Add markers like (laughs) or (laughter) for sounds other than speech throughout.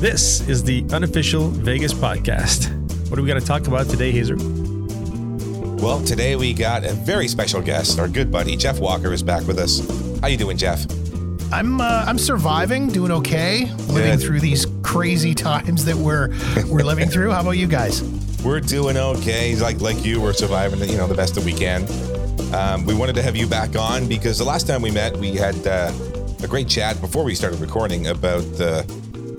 This is the unofficial Vegas podcast. What are we going to talk about today, Hazer? Well, today we got a very special guest. Our good buddy Jeff Walker is back with us. How you doing, Jeff? I'm uh, I'm surviving, doing okay, living Good. through these crazy times that we're we're living (laughs) through. How about you guys? We're doing okay. Like like you, we're surviving. You know, the best that we can. Um, we wanted to have you back on because the last time we met, we had uh, a great chat before we started recording about the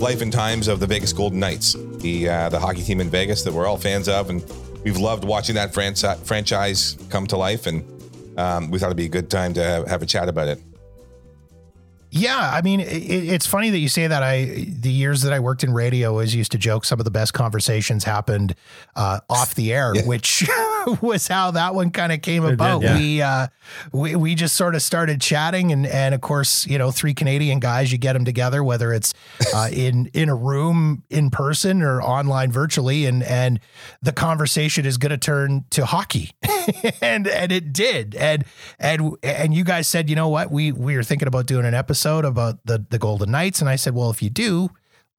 life and times of the Vegas Golden Knights, the uh, the hockey team in Vegas that we're all fans of, and we've loved watching that franchi- franchise come to life. And um, we thought it'd be a good time to have, have a chat about it. Yeah, I mean, it, it's funny that you say that. I the years that I worked in radio, I always used to joke some of the best conversations happened uh, off the air, (laughs) which (laughs) was how that one kind of came did, about. yeah. We uh, we we just sort of started chatting, and and of course, you know, three Canadian guys, you get them together, whether it's uh, in in a room in person or online virtually, and and the conversation is going to turn to hockey, (laughs) and and it did, and and and you guys said, you know what, we we were thinking about doing an episode about the the Golden Knights, and I said, well, if you do,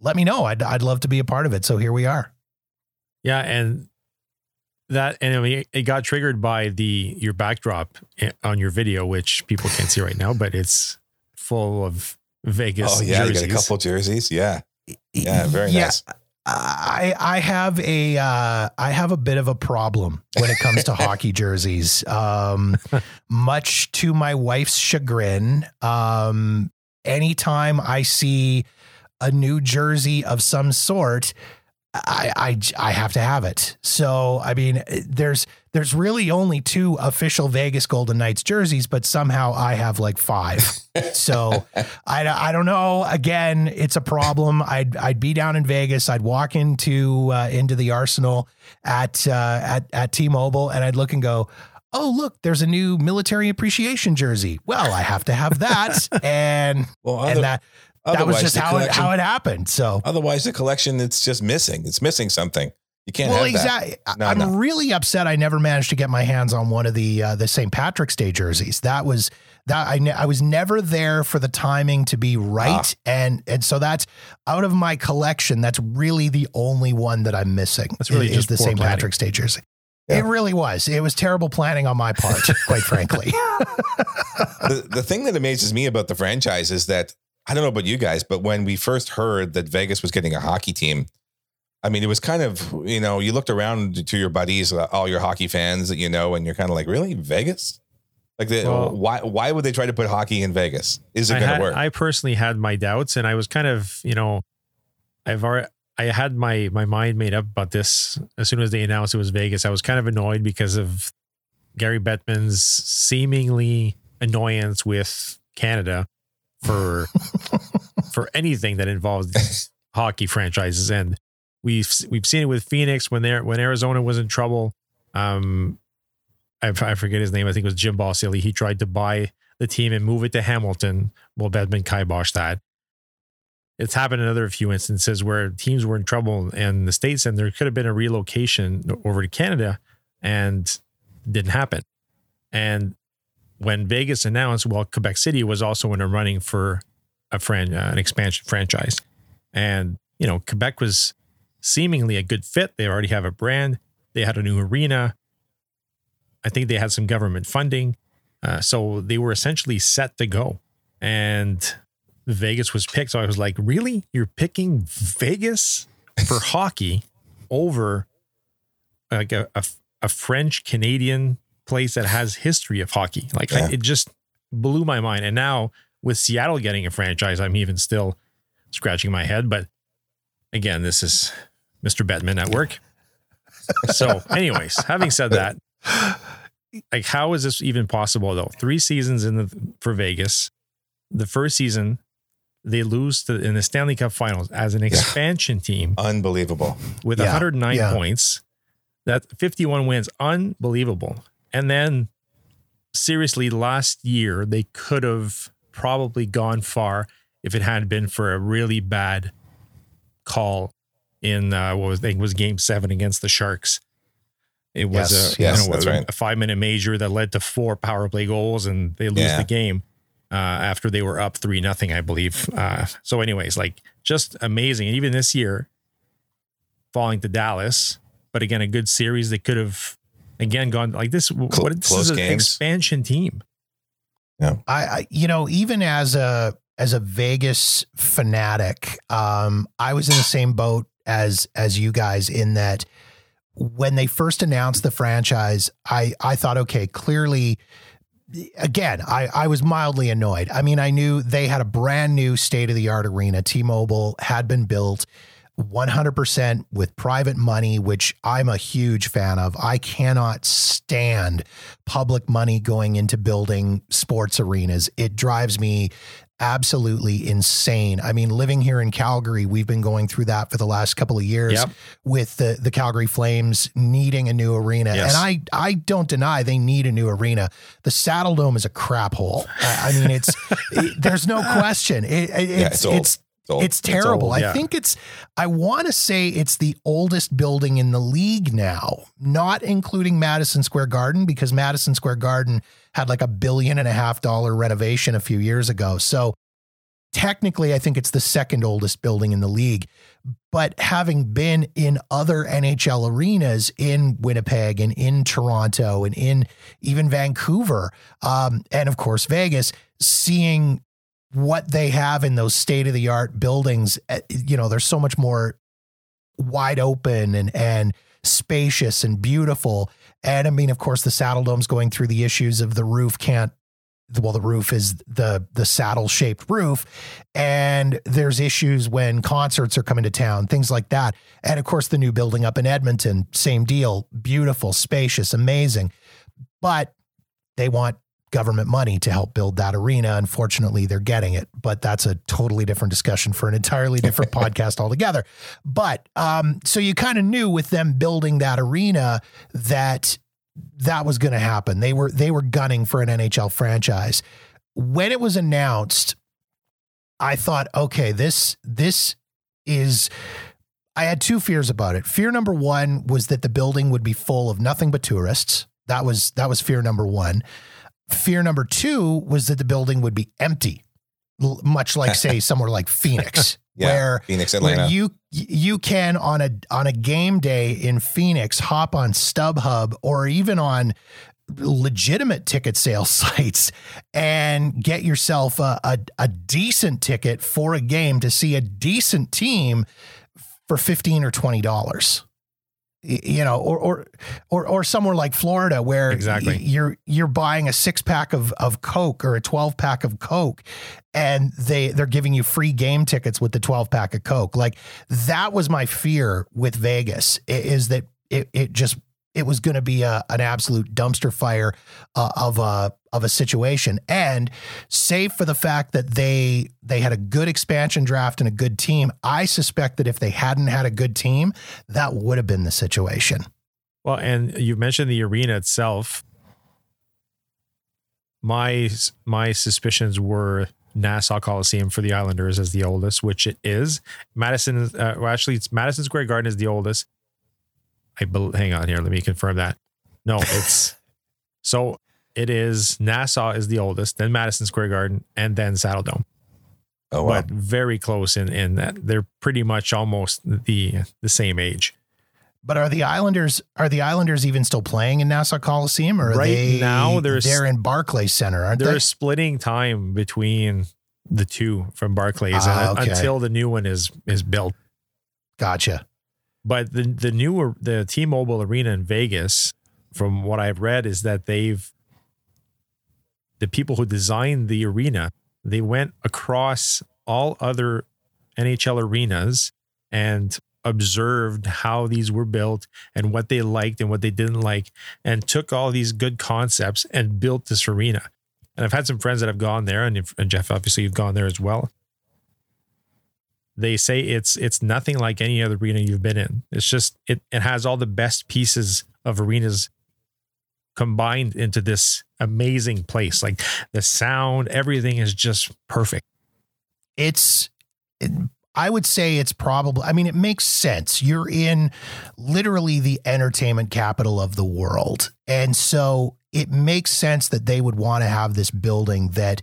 let me know. I'd I'd love to be a part of it. So here we are. Yeah, and that and I mean, it got triggered by the your backdrop on your video, which people can't see right now, but it's full of Vegas. oh yeah, jerseys. you got a couple jerseys. Yeah, yeah, very Yeah. nice. I I have a uh, I have a bit of a problem when it comes to (laughs) hockey jerseys. Um, much to my wife's chagrin, um, anytime I see a new jersey of some sort, I, I I have to have it. So I mean, there's there's really only two official Vegas Golden Knights jerseys, but somehow I have like five. (laughs) so I, I don't know. Again, it's a problem. I'd I'd be down in Vegas. I'd walk into uh, into the Arsenal at uh, at at T-Mobile, and I'd look and go. Oh, look, there's a new military appreciation jersey. Well, I have to have that. (laughs) and Well, other- and that that was otherwise just how it, how it happened. So Otherwise, the collection it's just missing. It's missing something. You can't well, exactly. No, I'm no. really upset. I never managed to get my hands on one of the uh, the St. Patrick's Day jerseys. That was that I ne- I was never there for the timing to be right, Ah. and and so that's out of my collection. That's really the only one that I'm missing. That's really is just the St. Patrick's Day jersey. Yeah. It really was. It was terrible planning on my part, quite (laughs) frankly. (laughs) the, the thing that amazes me about the franchise is that I don't know about you guys, but when we first heard that Vegas was getting a hockey team, I mean, it was kind of, you know, you looked around to your buddies, uh, all your hockey fans that you know, and you're kind of like, really? Vegas? Like, the, Well- why why would they try to put hockey in Vegas? Is it going to work? I personally had my doubts, and I was kind of, you know, I've already, I had my my mind made up about this as soon as they announced it was Vegas. I was kind of annoyed because of Gary Bettman's seemingly annoyance with Canada for (laughs) for anything that involves (laughs) hockey franchises, and we've we've seen it with Phoenix when they when Arizona was in trouble. Um, I, I forget his name. I think it was Jim Balsillie. He tried to buy the team and move it to Hamilton. Well, Bettman kiboshed that. It's happened in other few instances where teams were in trouble in the States and there could have been a relocation over to Canada and didn't happen. And when Vegas announced, well, Quebec City was also in a running for a fran- uh, an expansion franchise. And, you know, Quebec was seemingly a good fit. They already have a brand, they had a new arena. I think they had some government funding. Uh, so they were essentially set to go. And Vegas was picked. So I was like, really? You're picking Vegas for (laughs) hockey over like a, a, a French Canadian place that has history of hockey? Like I- it just blew my mind. And now with Seattle getting a franchise, I'm even still scratching my head. But again, this is Mr. Bettman at work. So, anyways, having said that, like how is this even possible though? Three seasons in the for Vegas. The first season, they lose to, in the Stanley Cup Finals as an expansion team Unbelievable. with Yeah, 109 yeah. points. That 51 wins, unbelievable. And then, seriously, last year they could have probably gone far if it hadn't been for a really bad call in uh, what was I think was Game Seven against the Sharks. It was Yes, a, yes, you know, a, right. a five minute major that led to four power play goals, and they lose Yeah. the game. uh, after they were up three nothing, I believe. Uh, so, anyways, like just amazing. And even this year, falling to Dallas, but again, a good series. They could have again gone like this. what this close is an games. expansion team. I, I you know even as a as a Vegas fanatic, um, I was in the same boat as as you guys in that when they first announced the franchise, I I thought okay, clearly again, I, I was mildly annoyed. I mean, I knew they had a brand new state of the art arena. T Mobile had been built 100% with private money, which I'm a huge fan of. I cannot stand public money going into building sports arenas. It drives me absolutely insane. I mean, living here in Calgary, we've been going through that for the last couple of years Yep. with the the Calgary Flames needing a new arena. Yes. And I I don't deny they need a new arena. The Saddle Dome is a crap hole. I I mean, it's (laughs) it- there's no question. It, it- Yeah, it's it's it's old. it's terrible. old, I think it's, I want to say it's the oldest building in the league now, not including Madison Square Garden, because Madison Square Garden had like a billion and a half dollar renovation a few years ago. So technically, I think it's the second oldest building in the league. But having been in other NHL arenas in Winnipeg and in Toronto and in even Vancouver, um, and of course Vegas, seeing what they have in those state of the art buildings, eh, you know, they're so much more wide open and and spacious and beautiful. And I mean, of course, the Saddle Dome's going through the issues of the roof can't. Well, the roof is the the saddle shaped roof, and there's issues when concerts are coming to town, things like that. And of course, the new building up in Edmonton, same deal, beautiful, spacious, amazing, but they want government money to help build that arena. Unfortunately, they're getting it, but that's a totally different discussion for an entirely different (laughs) podcast altogether. But um, so you kind of knew with them building that arena that that was going to happen. They were they were gunning for an NHL franchise. When it was announced, I thought, okay, this this is I had two fears about it. Fear number 1 was that the building would be full of nothing but tourists. That was that was fear number 1. Fear number 2 was that the building would be empty. Much like say (laughs) somewhere like Phoenix yeah, where Phoenix, where Atlanta. you you can on a on a game day in Phoenix hop on StubHub or even on legitimate ticket sales (laughs) sites and get yourself a, a, a decent ticket for a game to see a decent team for 15 or 20 dollars you know or or or or somewhere like Florida where Exactly. you're you're buying a six pack of of Coke or a 12 pack of Coke and they they're giving you free game tickets with the 12 pack of Coke like that was my fear with Vegas is that it it just it was going to be a, an absolute dumpster fire uh, of a of a situation and save for the fact that they they had a good expansion draft and a good team i suspect that if they hadn't had a good team that would have been the situation Well, and you mentioned the arena itself. My my suspicions were Nassau Coliseum for the Islanders as the oldest, which it is. Madison, uh, well, actually, it's Madison Square Garden is the oldest. I bel hang on here. Let me confirm that. No, it's (laughs) so it is Nassau is the oldest, then Madison Square Garden, and then Saddle Dome. oh, wow. But very close in in that they're pretty much almost the the same age. but are the islanders are the islanders even still playing in nassau coliseum or are Right they now, there's- they're in barclays center aren't they're they splitting time between the two from Barclays Ah, okay. until the new one is is built. gotcha But the the newer the T-Mobile Arena in Vegas, from what I've read, is that they've the people who designed the arena they went across all other NHL arenas and observed how these were built and what they liked and what they didn't like and took all these good concepts and built this arena. And I've had some friends that have gone there and, if, and Jeff obviously you've gone there as well. They say it's it's nothing like any other arena you've been in. It's just it it has all the best pieces of arenas combined into this amazing place. Like the sound, everything is just perfect. it's it, I would say it's probably I mean it makes sense. You're in literally the entertainment capital of the world. And so it makes sense that they would want to have this building that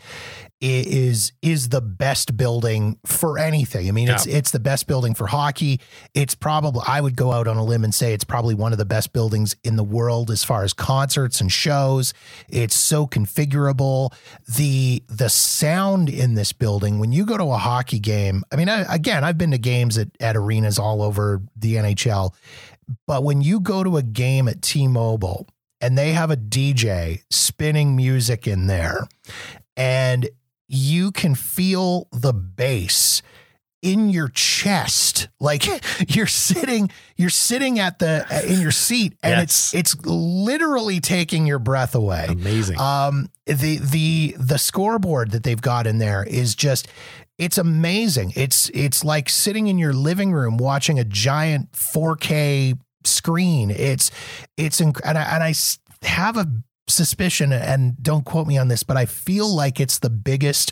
is is the best building for anything. I mean, it's it's the best building for hockey. It's probably I would go out on a limb and say it's probably one of the best buildings in the world as far as concerts and shows. It's so configurable. The the sound in this building when you go to a hockey game. I mean, I, again, I've been to games at at arenas all over the NHL, but when you go to a game at T-Mobile and they have a DJ spinning music in there and you can feel the bass in your chest. Like (laughs) you're sitting you're sitting at the in your seat and yes. it's it's literally taking your breath away. Amazing. Um the the the scoreboard that they've got in there is just it's amazing. It's it's like sitting in your living room watching a giant 4k screen. It's it's inc- and I, and I have a suspicion, and don't quote me on this, but I feel like it's the biggest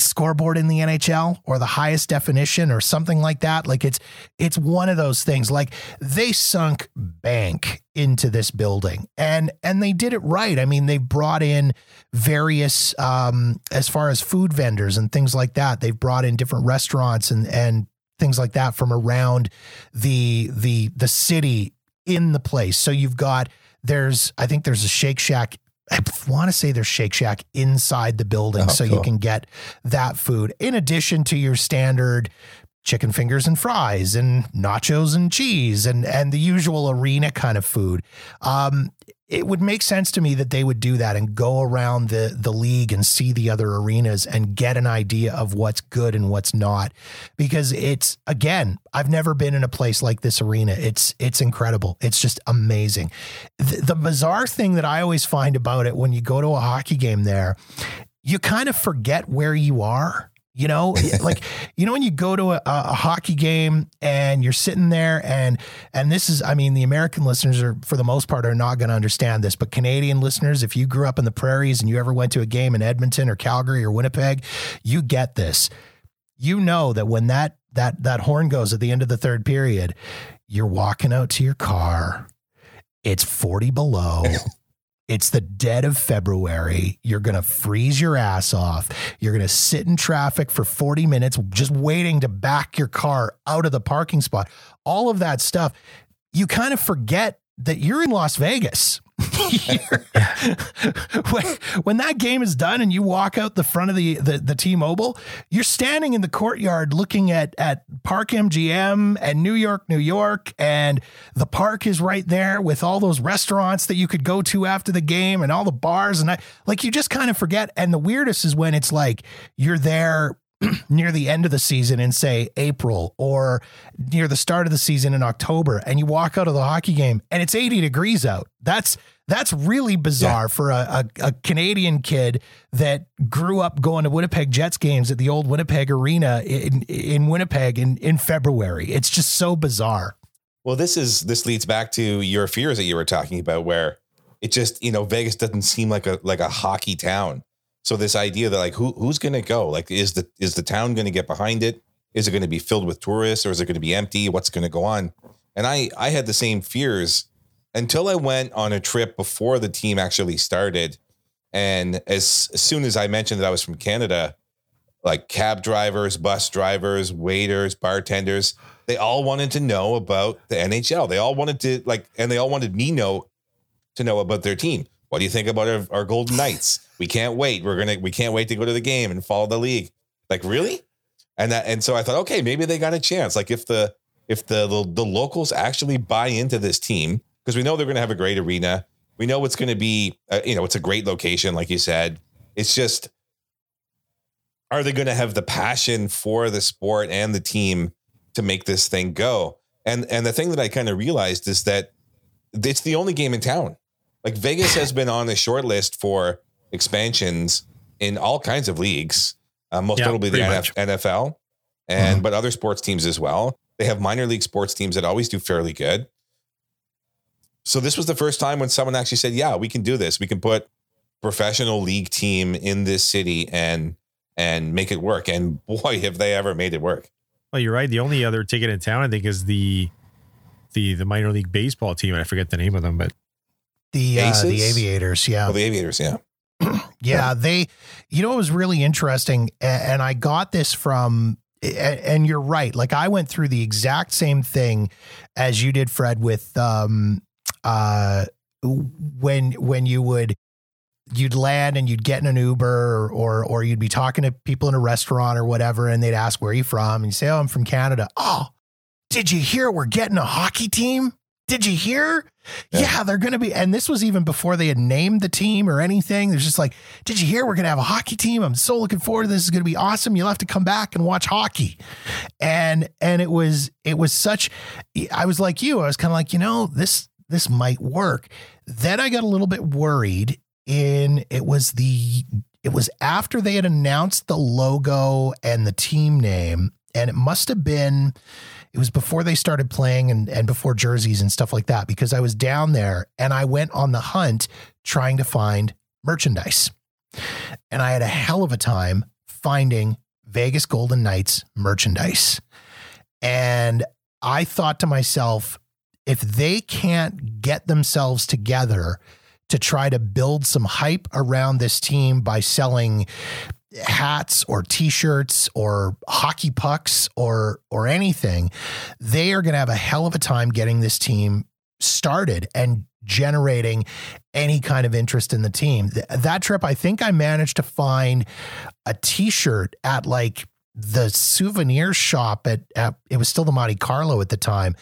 scoreboard in the NHL or the highest definition or something like that. Like it's it's one of those things. Like they sunk bank into this building and and they did it right. I mean, they brought in various um as far as food vendors and things like that. They've brought in different restaurants and and things like that from around the the the city in the place. So you've got there's, I think there's a Shake Shack. I want to say there's Shake Shack inside the building, oh, so cool. you can get that food in addition to your standard chicken fingers and fries and nachos and cheese and and the usual arena kind of food. Um, it would make sense to me that they would do that and go around the the league and see the other arenas and get an idea of what's good and what's not. Because it's again I've never been in a place like this arena. It's it's incredible. It's just amazing. The, the bizarre thing that I always find about it when you go to a hockey game there you kind of forget where you are you know, (laughs) like you know when you go to a, a, hockey game and you're sitting there and and this is I mean the American listeners are for the most part are not going to understand this, but Canadian listeners, if you grew up in the prairies and you ever went to a game in Edmonton or Calgary or Winnipeg, you get this. You know that when that that that horn goes at the end of the third period, you're walking out to your car. It's 40 below. (laughs) It's the dead of February. You're going to freeze your ass off. You're going to sit in traffic for 40 minutes just waiting to back your car out of the parking spot. All of that stuff. You kind of forget that you're in Las Vegas. (laughs) when, when, that game is done and you walk out the front of the, the, the T-Mobile, you're standing in the courtyard looking at at Park MGM and New York, New York, and the park is right there with all those restaurants that you could go to after the game and all the bars and I, like you just kind of forget. And the weirdest is when it's like you're there (clears throat) near the end of the season in say April or near the start of the season in October and you walk out of the hockey game and it's 80 degrees out. That's that's really bizarre yeah. for a, a, a, Canadian kid that grew up going to Winnipeg Jets games at the old Winnipeg Arena in, in Winnipeg in, in February. It's just so bizarre. Well, this is this leads back to your fears that you were talking about, where it just you know Vegas doesn't seem like a like a hockey town. So this idea that like who who's going to go? Like is the is the town going to get behind it? Is it going to be filled with tourists or is it going to be empty? What's going to go on? And I I had the same fears until I went on a trip before the team actually started. And as, as soon as I mentioned that I was from Canada, like cab drivers, bus drivers, waiters, bartenders, they all wanted to know about the NHL. They all wanted to like, and they all wanted me know to know about their team. What do you think about our, our Golden Knights? We can't wait. We're gonna we can't wait to go to the game and follow the league. Like really? And that and so I thought, okay, maybe they got a chance. Like if the if the the, the locals actually buy into this team, because we know they're to have a great arena. We know it's to be, uh, you know, it's a great location, like you said. It's just, are they to have the passion for the sport and the team to make this thing go? And and the thing that I kind of realized is that it's the only game in town. Like Vegas has been on the short list for expansions in all kinds of leagues, uh, most yeah, notably the NF- NFL, and mm-hmm. but other sports teams as well. They have minor league sports teams that always do fairly good. So this was the first time when someone actually said, "Yeah, we can do this. We can put professional league team in this city and and make it work." And (laughs) boy, have they ever made it work. Well, you're right. The only other ticket in town, I think, is the the the minor league baseball team, I forget the name of them, but the uh, the Aviators, yeah, oh, the Aviators, (clears throat) yeah. Yeah, they, you know, it was really interesting. And I got this from, and you're right. Like I went through the exact same thing as you did, Fred, with, um, uh, when, when you would, you'd land and you'd get in an Uber or, or, or you'd be talking to people in a restaurant or whatever, and they'd ask, where are you from? And you say, oh, I'm from Canada. Oh, did you hear we're getting a hockey team? Did you hear? Yeah. Yeah, they're going to be. And this was even before they had named the team or anything. They're just like, did you hear we're going to have a hockey team? I'm so looking forward to this. It's going to be awesome. You'll have to come back and watch hockey. And and it was it was such. I was like you. I was kind of like, you know, this this might work. Then I got a little bit worried. In it was the it was after they had announced the logo and the team name, and it must have been it was before they started playing and, and before jerseys and stuff like that because I was down there and I went on the hunt trying to find merchandise. And I had a hell of a time finding Vegas Golden Knights merchandise. And I thought to myself, if they can't get themselves together to try to build some hype around this team by selling hats or t-shirts or hockey pucks or or anything they are going to have a hell of a time getting this team started and generating any kind of interest in the team. Th- that trip i think i managed to find a t-shirt at like the souvenir shop at, at it was still the Monte Carlo at the time.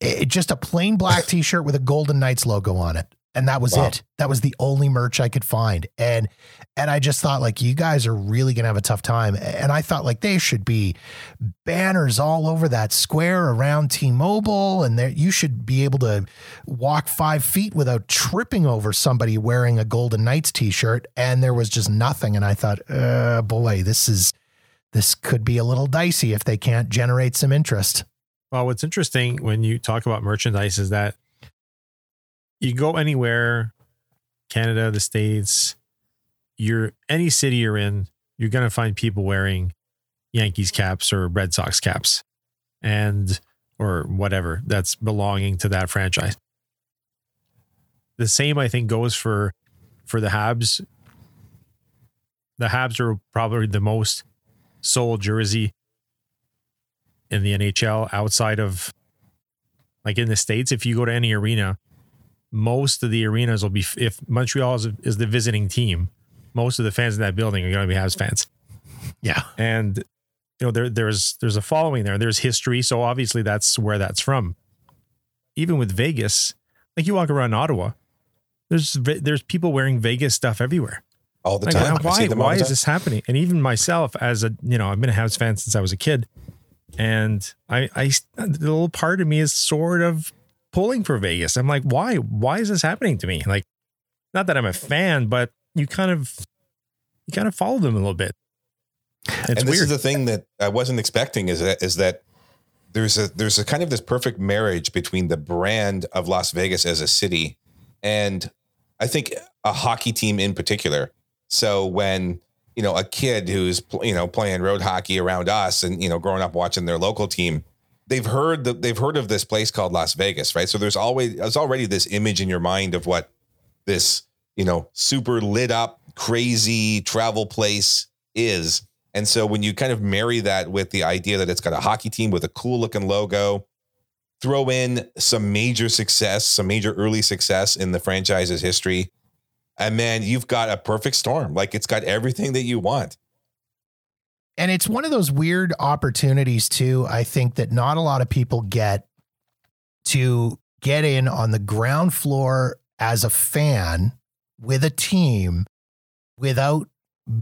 It, just a plain black (laughs) t-shirt with a golden knights logo on it and that was Wow. it that was the only merch i could find and and I just thought like you guys are really gonna have a tough time. And I thought like they should be banners all over that square around T-Mobile, and there you should be able to walk five feet without tripping over somebody wearing a Golden Knights t-shirt. And there was just nothing. And I thought, uh, boy, this is this could be a little dicey if they can't generate some interest. Well, what's interesting when you talk about merchandise is that you go anywhere, Canada, the States, you're any city you're in, you're gonna find people wearing Yankees caps or Red Sox caps and or whatever that's belonging to that franchise. The same I think goes for for the Habs. The Habs are probably the most sold jersey in the NHL outside of like in the states if you go to any arena most of the arenas will be if Montreal is, is the visiting team most of the fans in that building are going to be Habs fans Yeah. and you know there there's there's a following there there's history so obviously that's where that's from even with Vegas like you walk around Ottawa there's there's people wearing Vegas stuff everywhere all the like, time. Why see them all why is time. this happening? And even myself, as a you know, I've been a Habs fan since I was a kid, and I I the little part of me is sort of pulling for Vegas. I'm like, why? Why is this happening to me? Like, not that I'm a fan, but you kind of you kind of follow them a little bit. It's and this weird. is the thing that I wasn't expecting is that is that there's a there's a kind of this perfect marriage between the brand of Las Vegas as a city and I think a hockey team in particular. So when you know a kid who's you know playing road hockey around us and you know growing up watching their local team, they've heard that they've heard of this place called Las Vegas, right? So there's always there's already this image in your mind of what this you know super lit up crazy travel place is. And so when you kind of marry that with the idea that it's got a hockey team with a cool looking logo, throw in some major success, some major early success in the franchise's history, and man, you've got a perfect storm. Like it's got everything that you want. And it's one of those weird opportunities too. I think that not a lot of people get to get in on the ground floor as a fan with a team without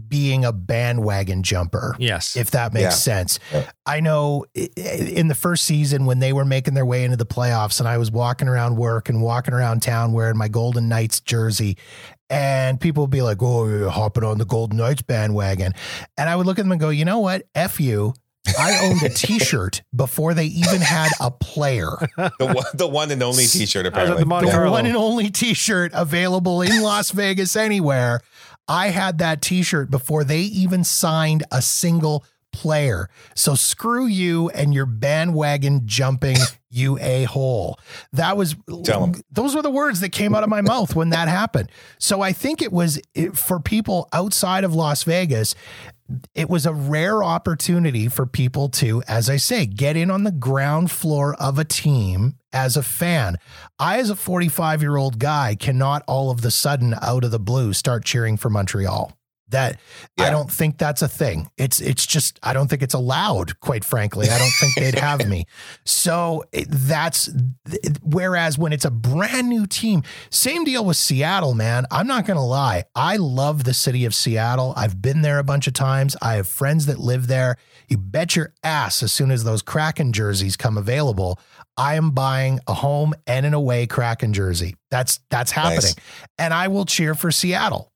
being a bandwagon jumper yes. if that makes Yeah. sense. Yeah. I know i- i- in the first season when they were making their way into the playoffs and I was walking around work and walking around town wearing my Golden Knights jersey and people would be like, "Oh, you're hopping on the Golden Knights bandwagon." And I would look at them and go, "You know what? F you. I owned a t-shirt (laughs) before they even had a player. (laughs) The one, the one and only T-shirt I was at apparently. the The one and only t-shirt available in Las Vegas anywhere. I had that t-shirt before they even signed a single player. So screw you and your bandwagon jumping (laughs) You a hole. That was Tell 'em. those were the words that came out of my mouth when that happened. So I think it was it, for people outside of Las Vegas, it was a rare opportunity for people to, as I say, get in on the ground floor of a team as a fan. I, as a 45 year old guy, cannot all of the sudden out of the blue start cheering for Montreal. That I don't think that's a thing. It's it's just I don't think it's allowed. Quite frankly, I don't think they'd have me. (laughs) So it, that's whereas when it's a brand new team, same deal with Seattle, man. I'm not gonna lie. I love the city of Seattle. I've been there a bunch of times. I have friends that live there. You bet your ass as soon as those Kraken jerseys come available, I am buying a home and an away Kraken jersey. That's that's happening. Nice. And I will cheer for Seattle.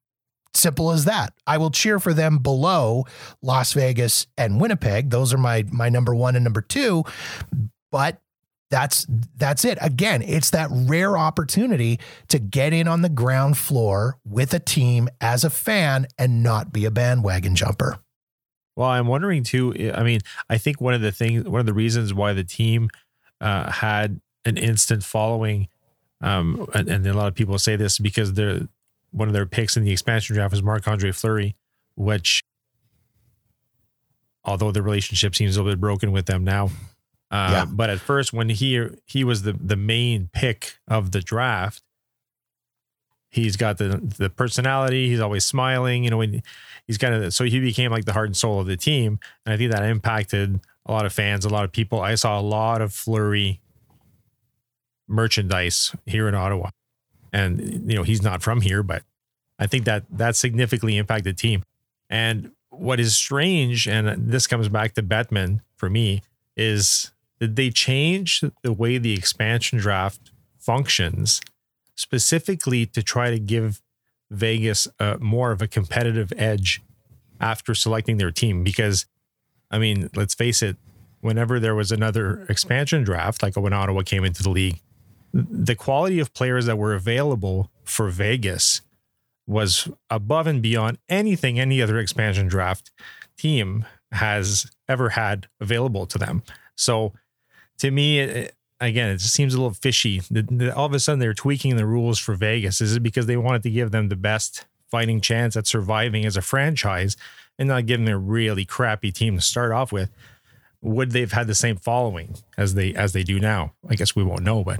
Simple as that. I will cheer for them below Las Vegas and Winnipeg. Those are my my number 1 and number 2. But that's that's it. Again, it's that rare opportunity to get in on the ground floor with a team as a fan and not be a bandwagon jumper. Well, I'm wondering too. I mean, I think one of the things, one of the reasons why the team uh, had an instant following, um, and, and a lot of people say this because they're one of their picks in the expansion draft was Marc Andre Fleury, which, although the relationship seems a little bit broken with them now, uh, Yeah. but at first when he he was the the main pick of the draft, he's got the the personality. He's always smiling. You know, when he's kind of so he became like the heart and soul of the team, and I think that impacted a lot of fans, a lot of people. I saw a lot of Fleury merchandise here in Ottawa, and you know he's not from here, but I think that that significantly impacted the team. And what is strange, and this comes back to Bettman for me, is did they change the way the expansion draft functions specifically to try to give Vegas uh, more of a competitive edge after selecting their team? Because, I mean, let's face it, whenever there was another expansion draft, like when Ottawa came into the league, the quality of players that were available for Vegas was above and beyond anything any other expansion draft team has ever had available to them. So to me, it, again, it just seems a little fishy. All of a sudden, they're tweaking the rules for Vegas. Is it because they wanted to give them the best fighting chance at surviving as a franchise and not giving them a really crappy team to start off with? Would they've had the same following as they as they do now? I guess we won't know, but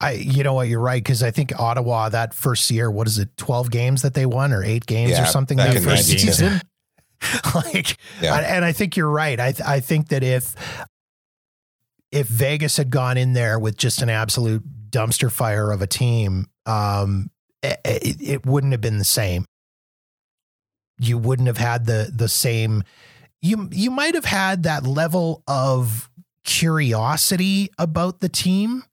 I, you know what, you're right because I think Ottawa that first year, what is it, twelve games that they won or eight games Yeah, or something back that in first 19. season? (laughs) like, Yeah. and I think you're right. I I think that if if Vegas had gone in there with just an absolute dumpster fire of a team, um, it, it, it wouldn't have been the same. You wouldn't have had the the same. You you might have had that level of curiosity about the team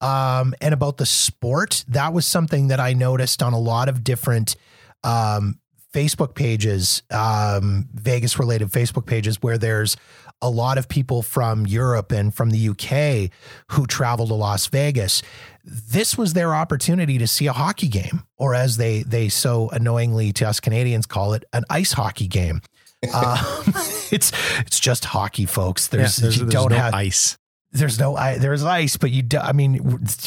um, and about the sport. That was something that I noticed on a lot of different um, Facebook pages, um, Vegas related Facebook pages, where there's a lot of people from Europe and from the UK who travel to Las Vegas. This was their opportunity to see a hockey game, or as they they so annoyingly to us Canadians call it, an ice hockey game. (laughs) um, it's it's just hockey, folks. There's, there's, you there's don't no have ice. there's no I, there's ice, but you do, I mean,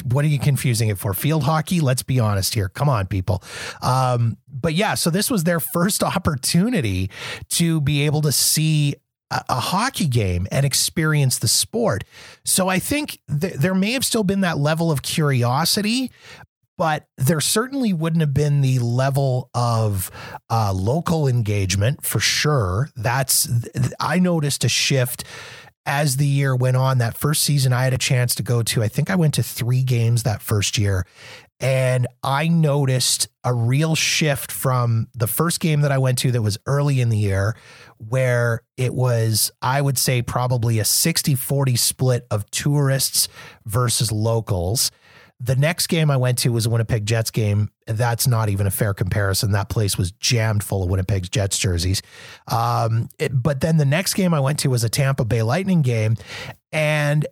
what are you confusing it for? Field hockey? Let's be honest here. Come on, people. Um, but yeah, so this was their first (laughs) opportunity to be able to see a, hockey game and experience the sport. So I think th- there may have still been that level of curiosity, but there certainly wouldn't have been the level of uh, local engagement for sure. That's I noticed a shift as the year went on. That first season, I had a chance to go to. I think I went to three games that first year, and I noticed a real shift from the first game that I went to that was early in the year, where it was, I would say, probably a 60 40 split of tourists versus locals. The next game I went to was a Winnipeg Jets game. That's not even a fair comparison. That place was jammed full of Winnipeg Jets jerseys. Um, it- but then the next game I went to was a Tampa Bay Lightning game, and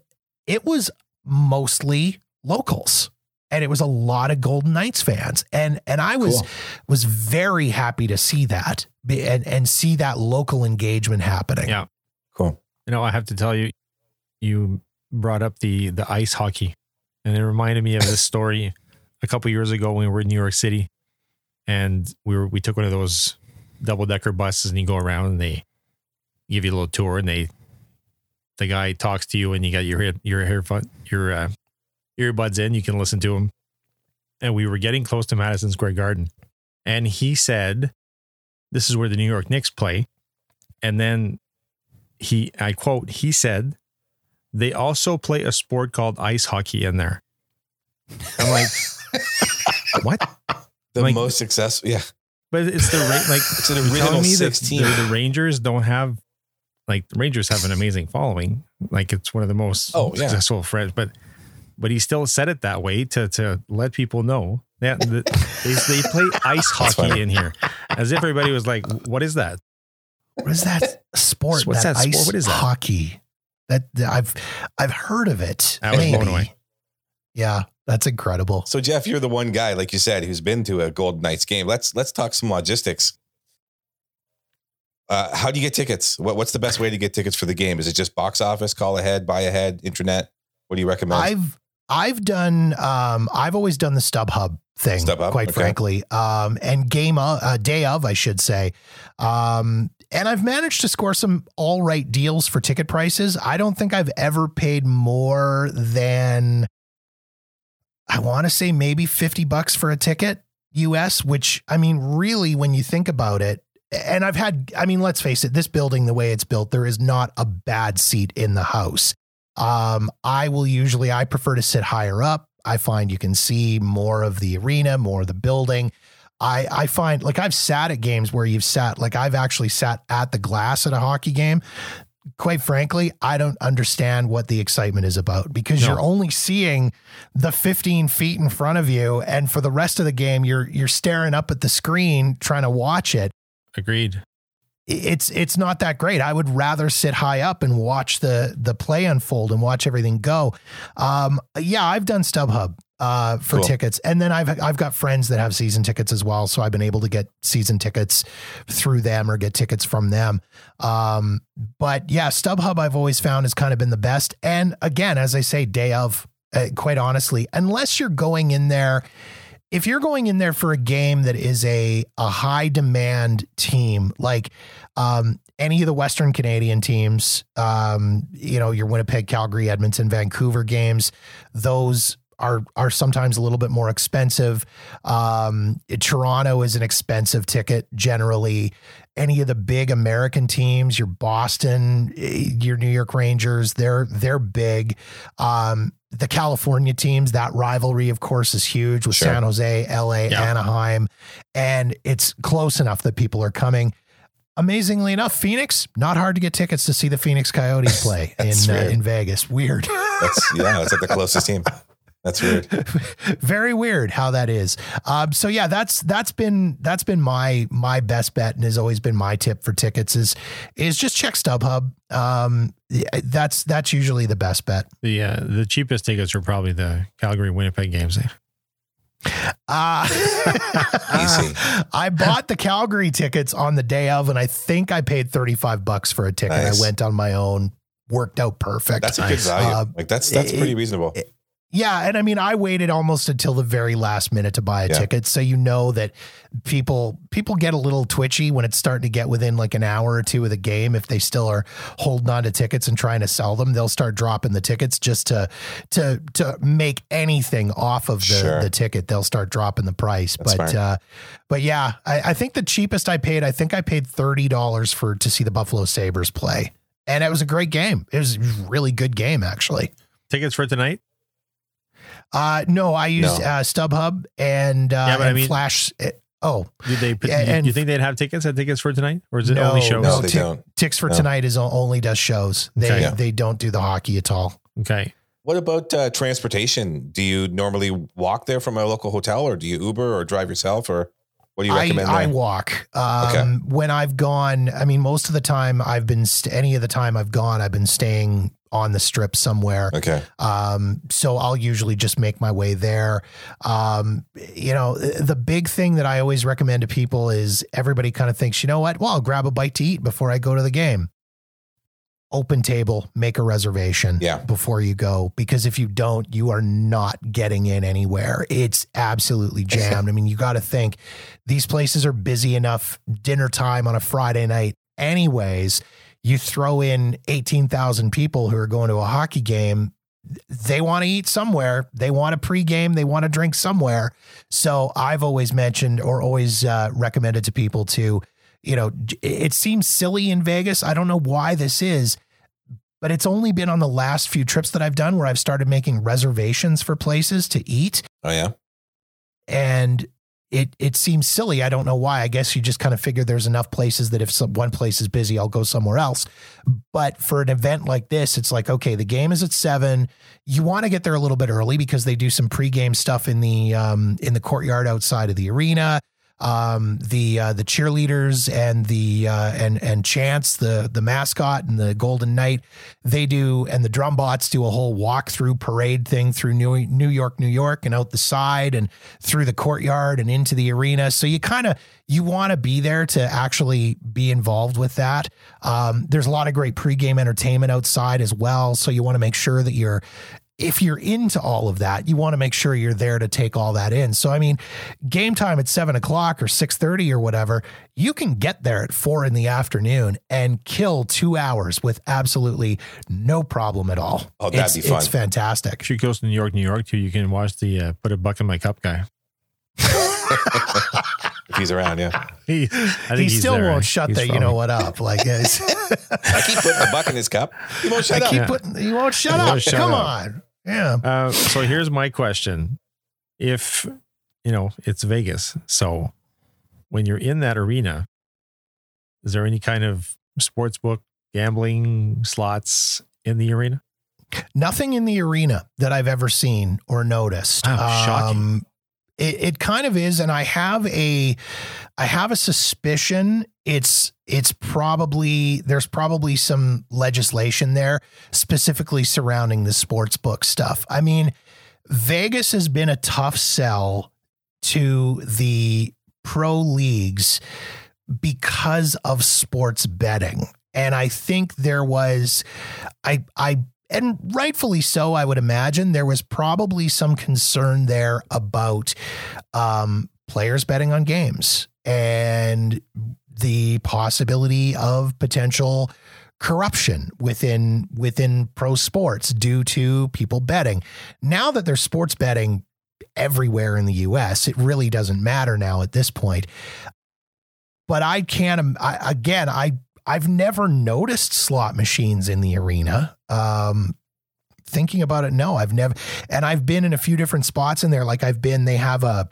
it was mostly locals. And it was a lot of Golden Knights fans, and and I was Cool. was very happy to see that and and see that local engagement happening. Yeah. Cool. You know, I have to tell you, you brought up the the ice hockey, and it reminded me of this (laughs) story a couple years ago when we were in New York City, and we were we took one of those double decker buses, and you go around and they give you a little tour, and they the guy talks to you, and you got your head your earphone your uh, earbuds in, you can listen to him, and we were getting close to Madison Square Garden, and he said, "This is where the New York Knicks play," and then he I quote he said they also play a sport called ice hockey in there. I'm like, (laughs) what? The Like- most successful. Yeah. But it's the like It's an original me that 16. the, the Rangers don't have like the Rangers have an amazing following. Like it's one of the most Oh, yeah. successful friends, but but he still said it that way to to let people know that the, they they play (laughs) ice hockey in here, as if everybody was like, "What is that?" What is that sport? What's that sport? ice What is that? Hockey. That, that I've I've heard of it. I was blown away. Yeah, that's incredible. So Jeff, you're the one guy, like you said, who's been to a Golden Knights game. Let's let's talk some logistics. Uh, how do you get tickets? What, what's the best way to get tickets for the game? Is it just box office, call ahead, buy ahead, internet? What do you recommend? I've I've done um I've always done the StubHub thing, StubHub, quite okay. frankly. Um and game of, uh, day of, I should say. Um and I've managed to score some all right deals for ticket prices. I don't think I've ever paid more than I want to say maybe 50 bucks for a ticket US, which I mean, really, when you think about it, and I've had, I mean, let's face it, this building, the way it's built, there is not a bad seat in the house. Um, I will usually, I prefer to sit higher up. I find you can see more of the arena, more of the building. I, I find like I've sat at games where you've sat, like I've actually sat at the glass at a hockey game. Quite frankly, I don't understand what the excitement is about because No. you're only seeing the 15 feet in front of you. And for the rest of the game, you're you're staring up at the screen trying to watch it Agreed. It's it's not that great. I would rather sit high up and watch the the play unfold and watch everything go. Um, yeah, I've done StubHub uh, for Cool. tickets, and then I've I've got friends that have season tickets as well, so I've been able to get season tickets through them or get tickets from them. Um, but yeah, StubHub I've always found has kind of been the best. And again, as I say, day of, uh, quite honestly, unless you're going in there if you're going in there for a game that is a a high demand team like um any of the western canadian teams um you know your winnipeg calgary edmonton vancouver games those are are sometimes a little bit more expensive. Um toronto is an expensive ticket generally. Any of the big american teams your boston eh, your new york rangers they're they're big. Um the California teams, that rivalry, of course, is huge with Sure. San Jose, LA, Yeah. Anaheim, and it's close enough that people are coming. Amazingly enough, Phoenix, not hard to get tickets to see the Phoenix Coyotes play (laughs) in uh, in Vegas. Weird. That's yeah, that's like the closest team. (laughs) That's weird. (laughs) Very weird how that is. Um, so yeah, that's that's been that's been my my best bet and has always been my tip for tickets is is just check StubHub. Um, that's that's usually the best bet. The uh, the cheapest tickets are probably the Calgary Winnipeg games. Uh, (laughs) (laughs) I bought the Calgary tickets on the day of, and I think I paid 35 bucks for a ticket. Nice. I went on my own, worked out perfect. That's a good Nice. value. Uh, like that's that's it- pretty reasonable. it- yeah. And I mean, I waited almost until the very last minute to buy a Yeah. ticket. So you know that people people get a little twitchy when it's starting to get within like an hour or two of the game. If they still are holding on to tickets and trying to sell them, they'll start dropping the tickets just to to to make anything off of the, Sure. the ticket. They'll start dropping the price. That's but uh but yeah, I, I think the cheapest I paid, I think I paid thirty dollars for to see the Buffalo Sabres play. And it was a great game. It was a really good game, actually. Tickets for tonight? Uh, no, I used No. uh, StubHub and uh, Yeah, but I mean- Flash. uh, oh, Did they? Yeah, you, and- you think they'd have tickets? Had tickets for tonight, or is it No, only shows? No, no, they tick- don't. Ticks for No. tonight is only does shows. They Okay. Yeah. they don't do the hockey at all. Okay. What about uh, transportation? Do you normally walk there from a local hotel, or do you Uber or drive yourself, or what do you recommend? I there? walk. Um, Okay. When I've gone, I mean, most of the time I've been st- any of the time I've gone, I've been staying on the strip somewhere. okay, Um, so I'll usually just make my way there. Um, you know, the big thing that I always recommend to people is everybody kind of thinks, you know what? Well, I'll grab a bite to eat before I go to the game. open table, make a reservation Yeah. before you go because if you don't, you are not getting in anywhere. It's absolutely (laughs) jammed. I mean, you got to think these places are busy enough dinner time on a Friday night anyways. You throw in 18,000 people who are going to a hockey game, they want to eat somewhere. They want to pregame. They want to drink somewhere. So I've always mentioned or always uh, recommended to people to, you know, it seems silly in Vegas. I don't know why this is, but it's only been on the last few trips that I've done where I've started making reservations for places to eat. Oh yeah. And it it seems silly. I don't know why. I guess you just kind of figure there's enough places that if some, one place is busy, I'll go somewhere else. But for an event like this, it's like okay, the game is at seven. You want to get there a little bit early because they do some pregame stuff in the um, in the courtyard outside of the arena. Um, the uh, the cheerleaders and the uh, and and Chance, the the mascot and the Golden Knight, they do, and the drum bots do a whole walkthrough parade thing through New New York, New York, and out the side and through the courtyard and into the arena. So you kind of you want to be there to actually be involved with that. Um, there's a lot of great pregame entertainment outside as well. So you want to make sure that you're if you're into all of that, you want to make sure you're there to take all that in. So, I mean, game time at seven o'clock or six thirty or whatever, you can get there at four in the afternoon and kill two hours with absolutely no problem at all. Oh, that'd it's, be fun. It's fantastic. She goes to New York, New York too, you can watch the uh, put a buck in my cup guy. (laughs) If he's around, yeah. He, I think He he's still there. won't shut He's the you know what up. Like (laughs) I keep putting a buck in his cup. He won't shut I up. keep Yeah. putting you won't shut He up. won't shut Come up. on. Yeah. Uh, so here's my question: If you know it's Vegas, so when you're in that arena, is there any kind of sports book gambling slots in the arena? Nothing in the arena that I've ever seen or noticed. Um, shocking. It, it kind of is, and I have a, I have a suspicion. It's it's probably there's probably some legislation there specifically surrounding the sports book stuff. I mean, Vegas has been a tough sell to the pro leagues because of sports betting. And I think there was I I and rightfully so, I would imagine there was probably some concern there about um, players betting on games and the possibility of potential corruption within within pro sports due to people betting. Now that there's sports betting everywhere in the US, it really doesn't matter now at this point. But I can't I, again, I I've never noticed slot machines in the arena. Um thinking about it, no, I've never and I've been in a few different spots in there. Like I've been, they have a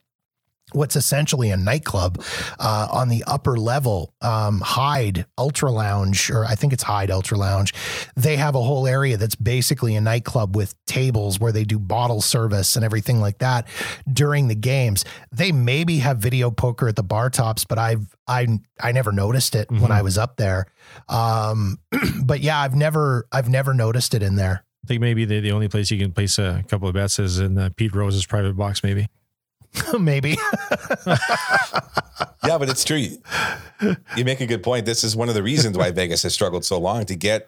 what's essentially a nightclub uh, on the upper level, um, Hyde Ultra Lounge, or I think it's Hyde Ultra Lounge. They have a whole area that's basically a nightclub with tables where they do bottle service and everything like that during the games. They maybe have video poker at the bar tops, but I've I I never noticed it when Mhm. I was up there. Um, (clears throat) but yeah, I've never I've never noticed it in there. I think maybe the, the only place you can place a couple of bets is in uh, Pete Rose's private box, maybe. (laughs) maybe. (laughs) Yeah, but it's true. You make a good point. This is one of the reasons why Vegas has struggled so long to get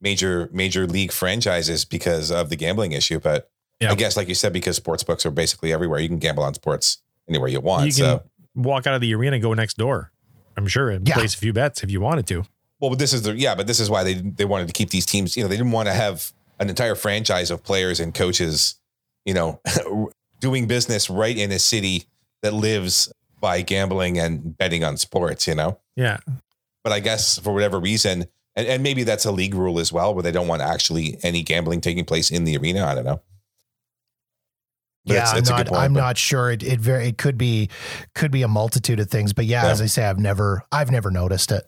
major major league franchises because of the gambling issue. But Yeah. I guess, like you said, because sports books are basically everywhere, you can gamble on sports anywhere you want. you can so, walk out of the arena, go next door. I'm sure and Yeah. place a few bets if you wanted to. well, but this is the yeah, but this is why they they wanted to keep these teams. You know, they didn't want to have an entire franchise of players and coaches. You know, (laughs) doing business right in a city that lives by gambling and betting on sports. You know. Yeah. but I guess for whatever reason, and, and maybe that's a league rule as well, where they don't want actually any gambling taking place in the arena. I don't know. But yeah, it's- I'm not. point, I'm but- not sure. It it very it could be could be a multitude of things. But yeah, Yeah. as I say, I've never I've never noticed it.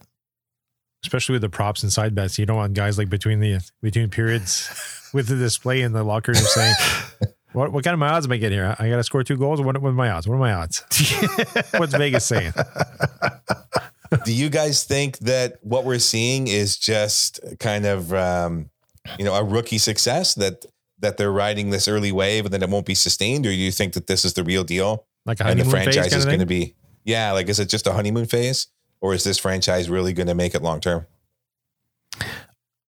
Especially with the props and side bets. You don't want guys like between the between periods with the display in the locker room saying, (laughs) What what kind of my odds am I getting here? I gotta score two goals. What, what are my odds? What are my odds? (laughs) What's Vegas saying? (laughs) Do you guys think that what we're seeing is just kind of, um, you know, a rookie success that that they're riding this early wave and then it won't be sustained, or do you think that this is the real deal Like a and the honeymoon phase franchise kind is going to be, yeah, like is it just a honeymoon phase, or is this franchise really going to make it long term? I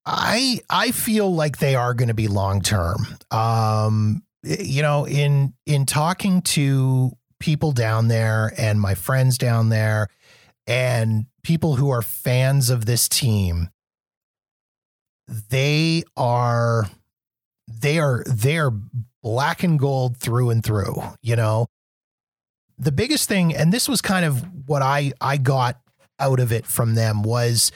I I feel like they are going to be long term. Um, you know, in in talking to people down there and my friends down there and people who are fans of this team, they are they are they are black and gold through and through, you know. The biggest thing and this was kind of what I I got out of it from them was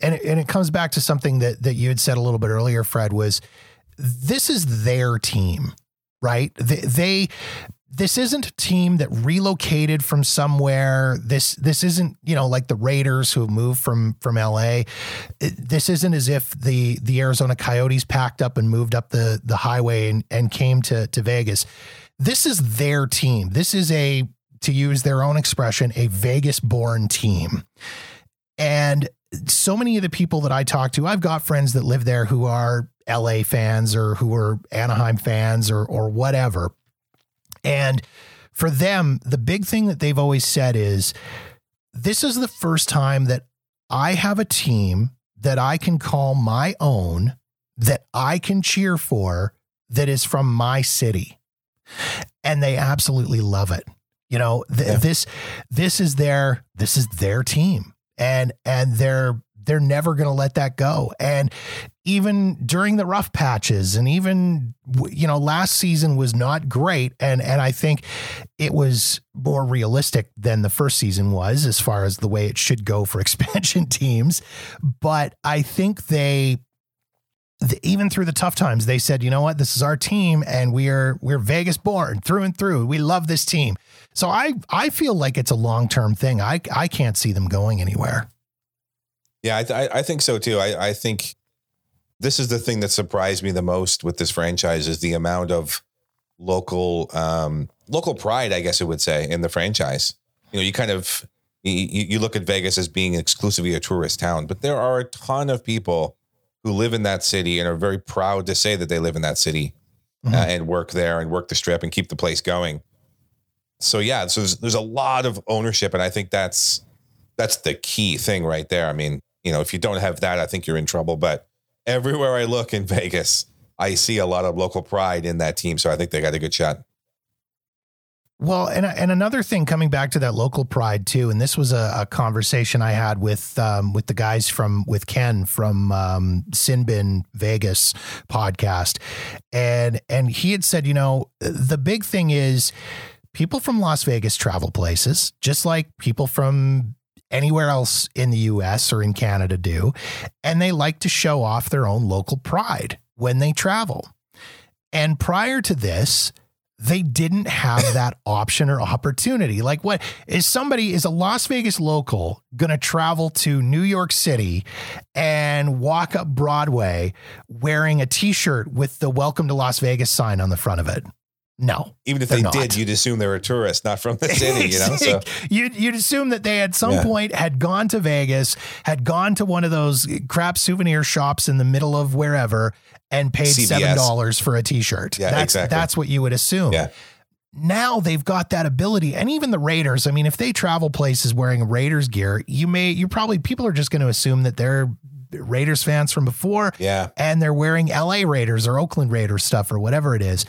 and it, and it comes back to something that that you had said a little bit earlier Fred was this is their team, right? They, they this isn't a team that relocated from somewhere. This this isn't you know like the Raiders who moved from from L.A. This isn't as if the the Arizona Coyotes packed up and moved up the the highway and, and came to to Vegas. This is their team. This is a to use their own expression a Vegas born team, and so many of the people that I talk to, I've got friends that live there who are LA fans or who are Anaheim fans or or whatever. And for them, the big thing that they've always said is this is the first time that I have a team that I can call my own that I can cheer for that is from my city. And they absolutely love it. You know, th- Yeah. this this is their this is their team and and they're they're never going to let that go and even during the rough patches and even you know last season was not great. And and I think it was more realistic than the first season was as far as the way it should go for (laughs) expansion teams. But I think they th- even through the tough times they said you know what? This is our team and we are we're Vegas born through and through. We love this team. So I I feel like it's a long-term thing. I I can't see them going anywhere. Yeah, I, th- I think so too. I, I think this is the thing that surprised me the most with this franchise is the amount of local um, local pride, I guess it would say, in the franchise. You know, you kind of you, you look at Vegas as being exclusively a tourist town, but there are a ton of people who live in that city and are very proud to say that they live in that city uh, Mhm. and work there and work the strip and keep the place going. So yeah, so there's, there's a lot of ownership, and I think that's that's the key thing right there. I mean, you know, if you don't have that, I think you're in trouble. But everywhere I look in Vegas, I see a lot of local pride in that team. So I think they got a good shot. Well, and and another thing coming back to that local pride too, and this was a, a conversation I had with um, with the guys from with Ken from um, Sinbin Vegas podcast, and and he had said, you know, the big thing is people from Las Vegas travel places, just like people from anywhere else in the U.S. or in Canada do, and they like to show off their own local pride when they travel. And prior to this, they didn't have that (laughs) option or opportunity. Like, what is somebody, is a Las Vegas local going to travel to New York City and walk up Broadway wearing a t shirt with the Welcome to Las Vegas sign on the front of it? No. Even if They're not. did, you'd assume they were tourists, not from the (laughs) city, you know? So (laughs) you'd, you'd assume that they at some Yeah. point had gone to Vegas, had gone to one of those crap souvenir shops in the middle of wherever and paid seven dollars for a t-shirt. Yeah, that's exactly. that's what you would assume. Yeah. Now they've got that ability, and even the Raiders. I mean, if they travel places wearing Raiders gear, you may you probably people are just going to assume that they're Raiders fans from before yeah, and they're wearing LA Raiders or Oakland Raiders stuff or whatever it is.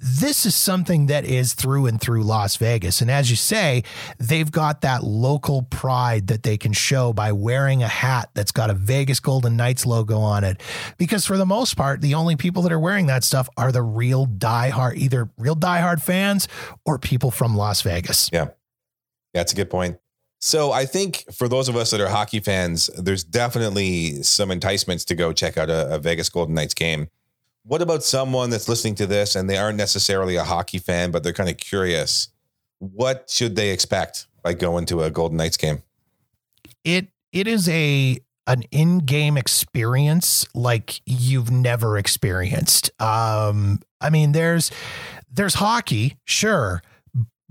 This is something that is through and through Las Vegas. And as you say, they've got that local pride that they can show by wearing a hat that's got a Vegas Golden Knights logo on it. Because for the most part, the only people that are wearing that stuff are the real diehard, either real diehard fans or people from Las Vegas. yeah, that's a good point. So I think for those of us that are hockey fans, there's definitely some enticements to go check out a, a Vegas Golden Knights game. What about someone that's listening to this and they aren't necessarily a hockey fan, but they're kind of curious? What should they expect by going to a Golden Knights game? it it is a an in-game experience like you've never experienced. Um, I mean, there's there's hockey, sure,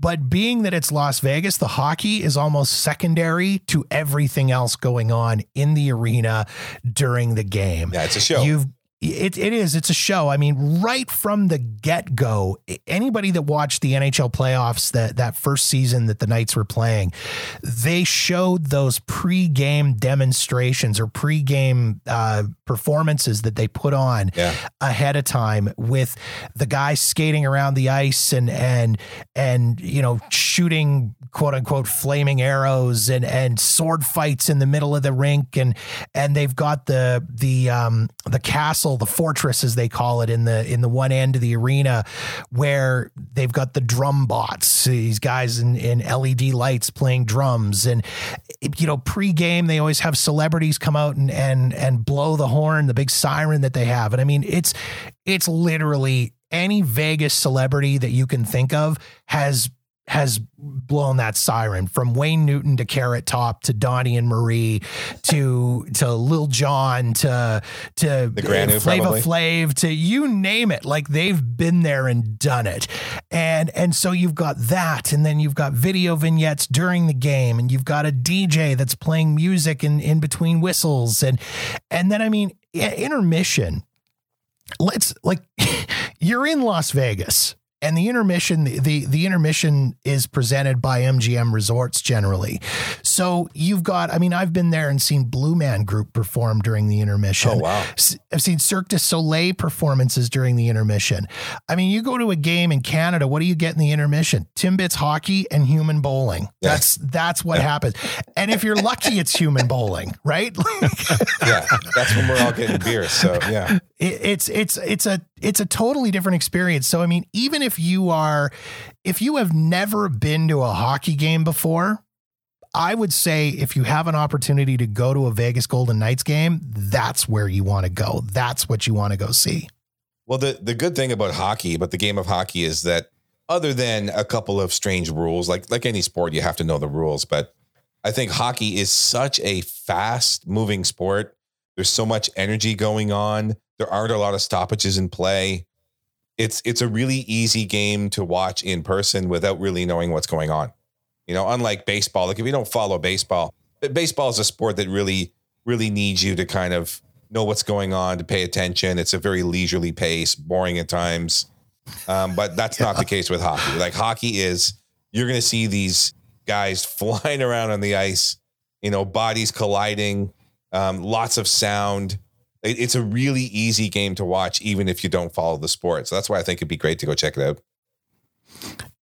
but being that it's Las Vegas, the hockey is almost secondary to everything else going on in the arena during the game. Yeah, it's a show. You've It, it is. It's a show. I mean, right from the get go, anybody that watched the NHL playoffs that that first season that the Knights were playing, they showed those pre-game demonstrations or pre-game uh, performances that they put on Yeah. ahead of time with the guys skating around the ice and and and you know shooting quote unquote flaming arrows and and sword fights in the middle of the rink and and they've got the the um the castle the fortress as they call it in the in the one end of the arena where they've got the drum bots these guys in in LED lights playing drums. And you know pre-game they always have celebrities come out and and and blow the horn the big siren that they have. And I mean it's it's literally any Vegas celebrity that you can think of has has blown that siren from Wayne Newton to Carrot Top to Donny and Marie to to Lil Jon to to The Granu, uh, Flava probably. Flav to you name it. Like they've been there and done it. And and so you've got that and then you've got video vignettes during the game and you've got a DJ that's playing music in in between whistles. And and then I mean intermission. Let's like (laughs) you're in Las Vegas and the intermission the, the the intermission is presented by MGM Resorts generally. So you've got I mean I've been there and seen Blue Man Group perform during the intermission. Oh, wow. I've seen Cirque du Soleil performances during the intermission. I mean you go to a game in Canada what do you get in the intermission? Timbits hockey and human bowling. Yeah. That's that's what happens. And if you're lucky it's human bowling, right? (laughs) Yeah. That's when we're all getting beer So yeah. It, it's it's it's a it's a totally different experience. So I mean, even if you are if you have never been to a hockey game before, I would say if you have an opportunity to go to a Vegas Golden Knights game, that's where you want to go. That's what you want to go see. Well, the, the good thing about hockey, about the game of hockey, is that other than a couple of strange rules, like like any sport, you have to know the rules. But I think hockey is such a fast moving sport. There's so much energy going on. There aren't a lot of stoppages in play. It's it's a really easy game to watch in person without really knowing what's going on. You know, unlike baseball, like if you don't follow baseball, baseball is a sport that really really needs you to kind of know what's going on, to pay attention. It's a very leisurely pace, boring at times. Um, but that's not the case with hockey. Like hockey is, you're going to see these guys (laughs) flying around on the ice, you know, bodies colliding, um, lots of sound. It- it's a really easy game to watch, even if you don't follow the sport. So that's why I think it'd be great to go check it out.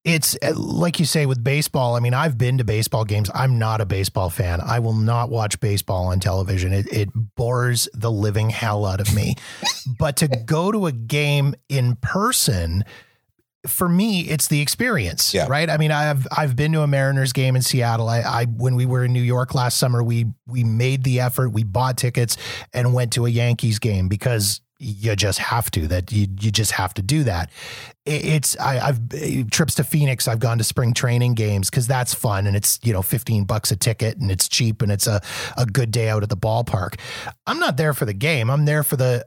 It's uh, like you say with baseball. I mean, I've been to baseball games. I'm not a baseball fan. I will not watch baseball on television. It, it bores the living hell out of me. (laughs) but to go to a game in person, for me, it's the experience, Yeah. right? I mean, I've I've been to a Mariners game in Seattle. I, I when we were in New York last summer, we we made the effort. We bought tickets and went to a Yankees game because you just have to. That you you just have to do that. It's I, I've trips to Phoenix. I've gone to spring training games because that's fun and it's you know fifteen bucks a ticket and it's cheap and it's a a good day out at the ballpark. I'm not there for the game. I'm there for the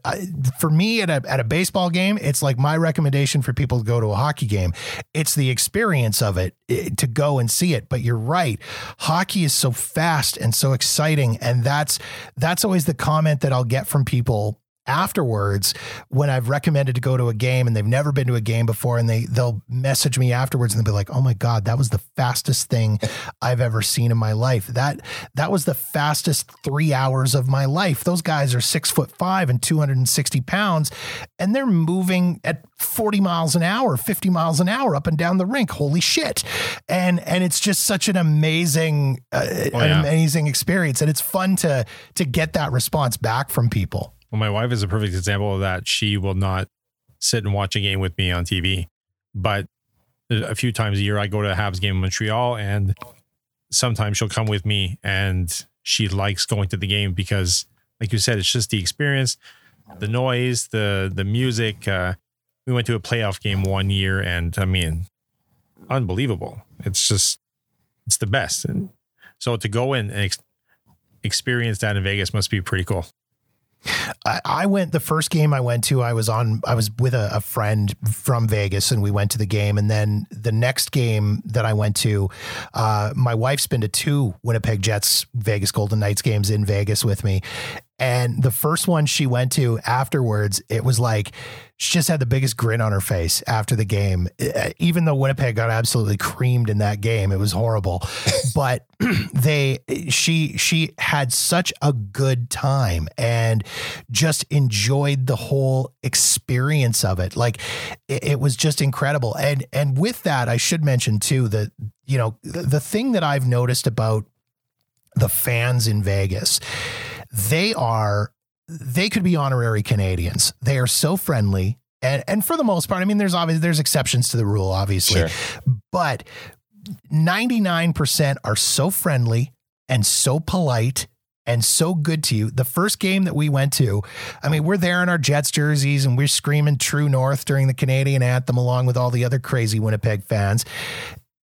for me at a at a baseball game. It's like my recommendation for people to go to a hockey game. It's the experience of it eh, to go and see it. But you're right, hockey is so fast and so exciting, and that's that's always the comment that I'll get from people afterwards when I've recommended to go to a game and they've never been to a game before and they they'll message me afterwards and they'll be like, "Oh my god, that was the fastest thing I've ever seen in my life. That that was the fastest 3 hours of my life. Those guys are 6 foot 5 and 260 pounds and they're moving at 40 miles an hour, 50 miles an hour up and down the rink. Holy shit." And and it's just such an amazing uh, an yeah. amazing experience and it's fun to to get that response back from people. Well, my wife is a perfect example of that. She will not sit and watch a game with me on TV, but a few times a year I go to a Habs game in Montreal, and sometimes she'll come with me, and she likes going to the game because, like you said, it's just the experience, the noise, the the music. Uh, we went to a playoff game one year, and I mean, unbelievable. It's just it's the best, and so to go in and ex- experience that in Vegas must be pretty cool. I, I went the first game I went to. I was on. I was with a, a friend from Vegas, and we went to the game. And then the next game that I went to, uh, my wife's been to two Winnipeg Jets Vegas Golden Knights games in Vegas with me. And the first one she went to afterwards, it was like she just had the biggest grin on her face after the game. Uh, Even though Winnipeg got absolutely creamed in that game, it was horrible. (laughs) but (clears throat) they she she had such a good time and just enjoyed the whole experience of it. Like it, it was just incredible. And and with that, I should mention too that you know the, the thing that I've noticed about the fans in Vegas they are they could be honorary Canadians. They are so friendly. And and for the most part, I mean, there's obviously there's exceptions to the rule, obviously. Sure. But 99% are so friendly and so polite and so good to you. The first game that we went to, I mean, we're there in our Jets jerseys and we're screaming True North during the Canadian anthem along with all the other crazy Winnipeg fans.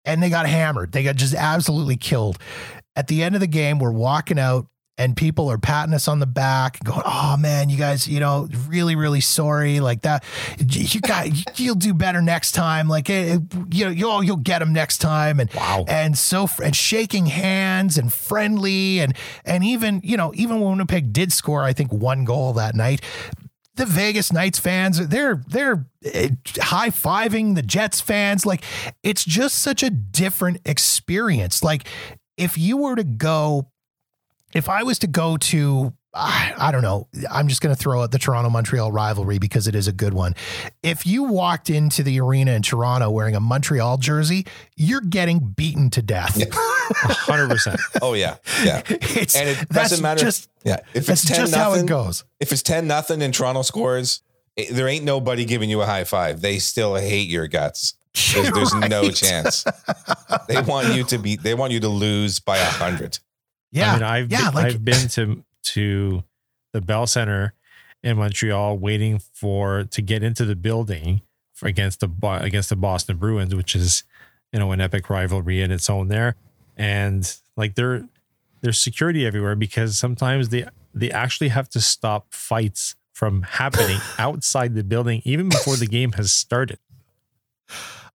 And they got hammered. They got just absolutely killed. At the end of the game, we're walking out and people are patting us on the back and going, "Oh man, you guys, you know, really, really sorry, like that. You got, you'll do better next time. Like, it, you know, you'll you'll get them next time." And Wow. and so and shaking hands and friendly and and even you know even when Winnipeg did score, I think one goal that night. The Vegas Knights fans, they're they're eh, high fiving the Jets fans. Like it's just such a different experience. Like if you were to go if I was to go to, I I don't know, I'm just going to throw out the Toronto Montreal rivalry because it is a good one. If you walked into the arena in Toronto wearing a Montreal jersey, you're getting beaten to death. (laughs) hundred percent. Oh yeah, yeah. it's And it that's doesn't matter. Just, Yeah, if that's it's ten just how it goes. if it's ten nothing and Toronto scores, it- there ain't nobody giving you a high five. They still hate your guts. (laughs) There's, there's no chance. They want you to be. They want you to lose by a hundred. Yeah, I mean, I've yeah, been, like I've been to to the Bell Center in Montreal, waiting for to get into the building for against the against the Boston Bruins, which is you know an epic rivalry in its own there, and like there there's security everywhere because sometimes they they actually have to stop fights from happening (laughs) outside the building even before the game has started.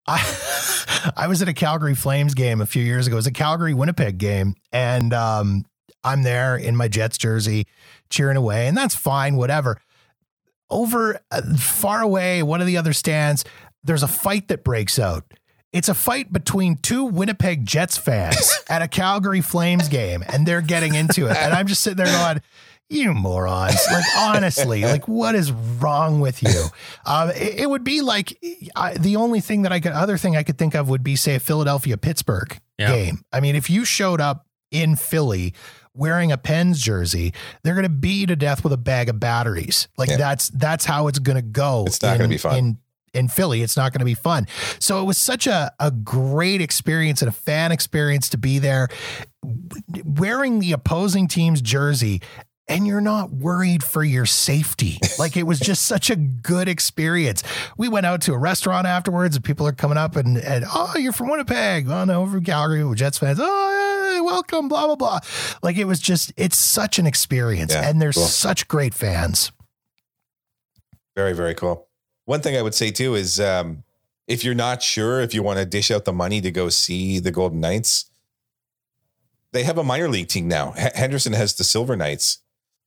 I, (laughs) I was at a Calgary Flames game a few years ago. It was a Calgary Winnipeg game, and um, I'm there in my Jets jersey, cheering away, and that's fine, whatever. Over uh, far away, one of the other stands, there's a fight that breaks out. It's a fight between two Winnipeg Jets fans (laughs) at a Calgary Flames game, and they're getting into it. And I'm just sitting there going, you morons. Like, (laughs) honestly, like, what is wrong with you? Um, it, it would be like I, the only thing that I could, other thing I could think of would be, say, a Philadelphia Pittsburgh Yeah. game. I mean, if you showed up in Philly wearing a Pens jersey, they're going to beat you to death with a bag of batteries. Like, Yeah. that's that's how it's going to go. It's not gonna in- be fun. In, in Philly, it's not going to be fun. So it was such a, a great experience and a fan experience to be there wearing the opposing team's jersey and you're not worried for your safety. Like it was (laughs) just such a good experience. We went out to a restaurant afterwards and people are coming up and, and oh, you're from Winnipeg. Oh, no, we're from Calgary. We're Jets fans. Oh, hey, welcome, blah, blah, blah. Like it was just, it's such an experience. Yeah, and there's cool. such great fans. Very, very cool. One thing I would say too is um, if you're not sure if you want to dish out the money to go see the Golden Knights, they have a minor league team now. H- Henderson has the Silver Knights.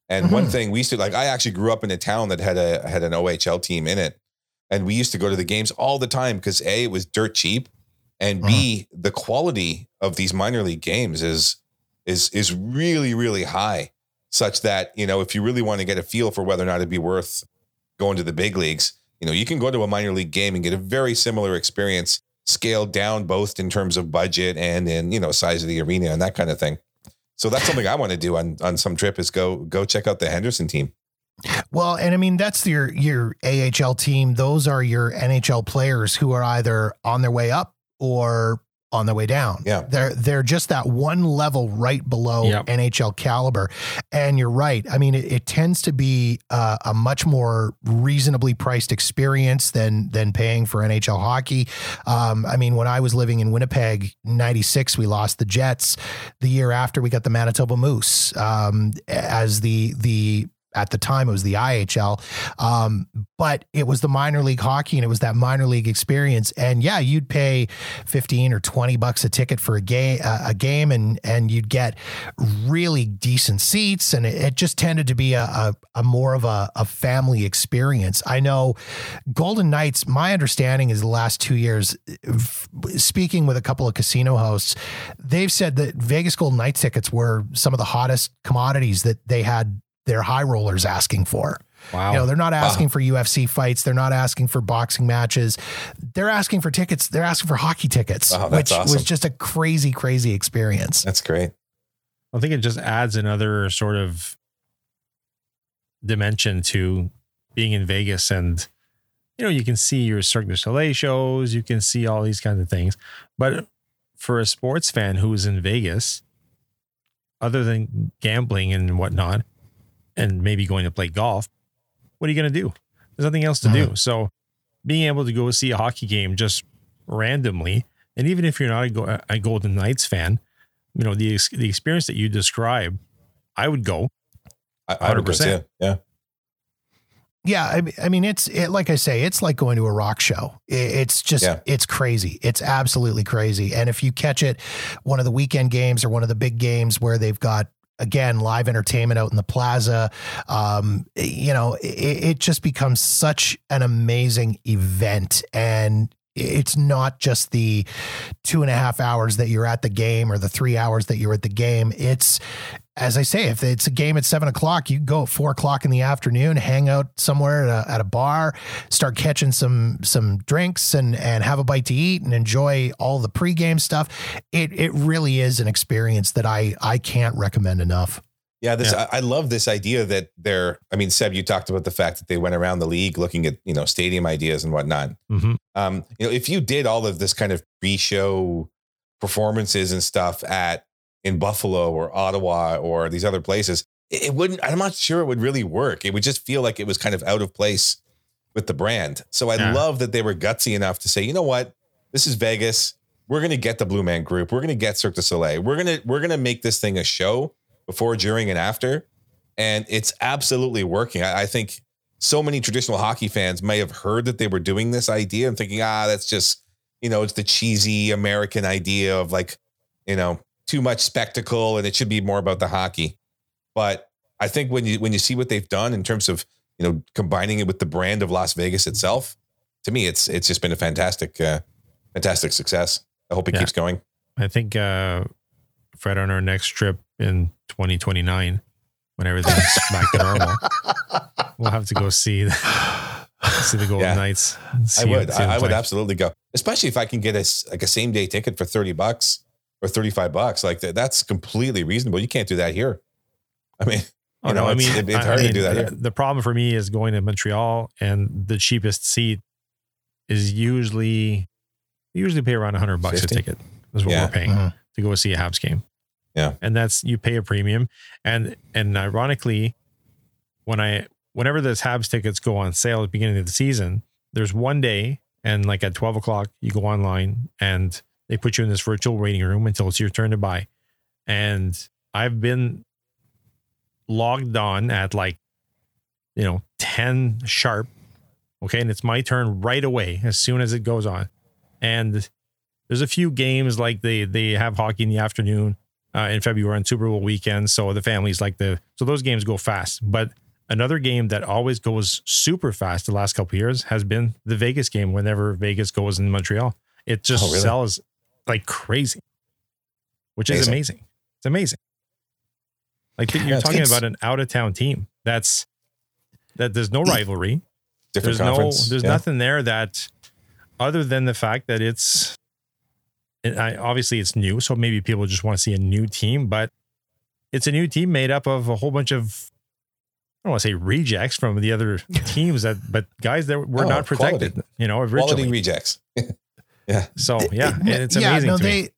And one Mhm. thing we used to like, I actually grew up in a town that had a had an OHL team in it, and we used to go to the games all the time because a it was dirt cheap, and b the quality of these minor league games is is is really really high, such that you know if you really want to get a feel for whether or not it'd be worth going to the big leagues, you know you can go to a minor league game and get a very similar experience, scaled down both in terms of budget and in you know size of the arena and that kind of thing. So that's something I want to do on on some trip is go go check out the Henderson team. Well, and I mean that's your your AHL team. Those are your NHL players who are either on their way up or on their way down. Yeah. They're they're just that one level right below Yep. NHL caliber. And you're right. I mean, it, it tends to be uh, a much more reasonably priced experience than than paying for NHL hockey. Um, I mean, when I was living in Winnipeg, '96, we lost the Jets. The year after, we got the Manitoba Moose um, as the the at the time it was the IHL, um, but it was the minor league hockey and it was that minor league experience. And yeah, you'd pay fifteen or twenty bucks a ticket for a game, uh, a game, and and you'd get really decent seats, and it, it just tended to be a, a, a more of a, a family experience. I know Golden Knights. My understanding is the last two years, f- speaking with a couple of casino hosts, they've said that Vegas Golden Knights tickets were some of the hottest commodities that they had their high rollers asking for. Wow. You know, they're not asking wow. for UFC fights. They're not asking for boxing matches. They're asking for tickets. They're asking for hockey tickets, wow, which awesome. was just a crazy, crazy experience. That's great. I think it just adds another sort of dimension to being in Vegas and you know, you can see your Cirque du Soleil shows, you can see all these kinds of things. But for a sports fan who's in Vegas, other than gambling and whatnot, and maybe going to play golf, what are you going to do? There's nothing else to mm-hmm. do. So being able to go see a hockey game just randomly, and even if you're not a, a Golden Knights fan, you know the the experience that you describe, I would go. Hundred percent. Yeah. Yeah, I, I mean, it's it, like I say, it's like going to a rock show. It, it's just, yeah. it's crazy. It's absolutely crazy. And if you catch it, one of the weekend games or one of the big games where they've got again live entertainment out in the plaza. Um, you know it, it, just becomes such an amazing event. And it's not just the two and a half hours that you're at the game or the three hours that you're at the game. It's, as I say, if it's a game at seven o'clock, you go at four o'clock in the afternoon, hang out somewhere at a, at a bar, start catching some some drinks and and have a bite to eat and enjoy all the pregame stuff. It it really is an experience that I I can't recommend enough. Yeah, this yeah. I, I, love this idea that they're. I mean, Seb, you talked about the fact that they went around the league looking at you know stadium ideas and whatnot. Mm-hmm. Um, you know, if you did all of this kind of pre-show performances and stuff at in Buffalo or Ottawa or these other places, it, it wouldn't. I'm not sure it would really work. It would just feel like it was kind of out of place with the brand. So I yeah. love that they were gutsy enough to say, you know what, this is Vegas. We're gonna get the Blue Man Group. We're gonna get Cirque du Soleil. We're gonna we're gonna make this thing a show before, during, and after. And it's absolutely working. I, I think so many traditional hockey fans may have heard that they were doing this idea and thinking, ah, that's just, you know, it's the cheesy American idea of like, you know, too much spectacle and it should be more about the hockey. But I think when you when you see what they've done in terms of, you know, combining it with the brand of Las Vegas itself, to me it's it's just been a fantastic uh fantastic success. I hope it yeah. keeps going. I think uh Fred on our next trip in 2029 when everything's (laughs) back to normal. We'll have to go see (sighs) see the Golden yeah. Knights. I would. I, I would absolutely go, especially if I can get a like a same day ticket for 30 bucks or 35 bucks. Like that, that's completely reasonable. You can't do that here. I mean, oh, know, no, I mean, it's, it's hard I mean, to do that. The, the problem for me is going to Montreal and the cheapest seat is usually you usually pay around 100 bucks 50? a ticket. Is what yeah. we're paying mm-hmm. to go see a Habs game. Yeah. And that's you pay a premium. And and ironically, when I whenever those Habs tickets go on sale at the beginning of the season, there's one day and like at 12 o'clock, you go online and they put you in this virtual waiting room until it's your turn to buy. And I've been logged on at like, you know, 10 sharp. Okay. And it's my turn right away as soon as it goes on. And there's a few games like they they have hockey in the afternoon uh, in February on Super Bowl weekend. So the families like the so those games go fast. But another game that always goes super fast the last couple years has been the Vegas game. Whenever Vegas goes in Montreal, it just oh, really? sells like crazy, which amazing. is amazing. It's amazing. Like you're yeah, talking about an out of town team. That's that there's no (clears throat) rivalry. Different there's conference. no there's yeah. nothing there that other than the fact that it's I, obviously it's new, so maybe people just want to see a new team, but it's a new team made up of a whole bunch of I don't want to say rejects from the other (laughs) teams that, but guys that were oh, not protected, quality. you know, originally. Quality rejects. (laughs) yeah. So yeah, and it's amazing. Yeah, no, they, me.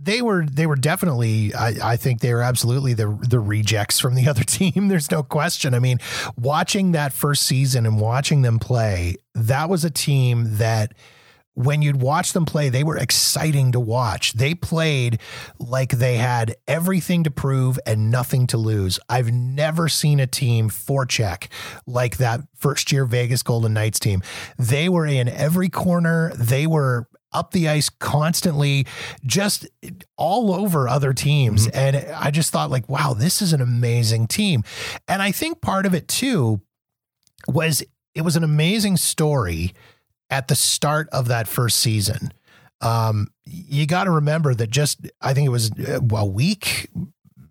they were, they were definitely, I, I think they were absolutely the, the rejects from the other (laughs) team. There's no question. I mean, watching that first season and watching them play, that was a team that when you'd watch them play, they were exciting to watch. They played like they had everything to prove and nothing to lose. I've never seen a team forecheck like that first year Vegas Golden Knights team. They were in every corner. They were up the ice constantly, just all over other teams. Mm-hmm. And I just thought, like, wow, this is an amazing team. And I think part of it too was it was an amazing story at the start of that first season. Um, you got to remember that just, I think it was uh, a week,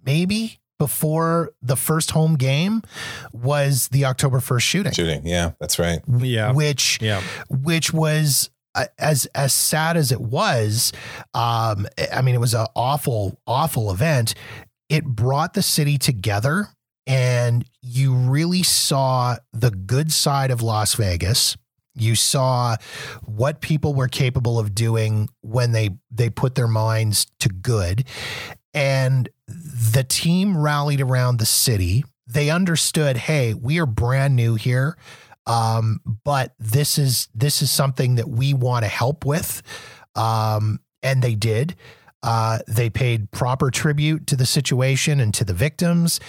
maybe before the first home game was the October 1st shooting. Shooting. Yeah, that's right. Yeah. Which, yeah. which was as as sad as it was, um, I mean, it was an awful, awful event. It brought the city together, and you really saw the good side of Las Vegas. You saw what people were capable of doing when they they put their minds to good, and the team rallied around the city. They understood, hey, we are brand new here. Um, but this is this is something that we want to help with. Um, and they did. Uh, they paid proper tribute to the situation and to the victims,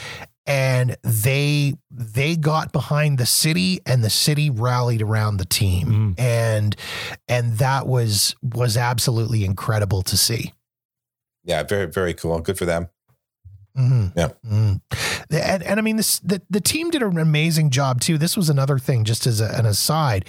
and they they got behind the city, and the city rallied around the team, mm. and and that was was absolutely incredible to see. Yeah, very very cool. Good for them. Mm-hmm. Yeah. Mm. And, and I mean, this, the, the team did an amazing job too. This was another thing, just as a, an aside.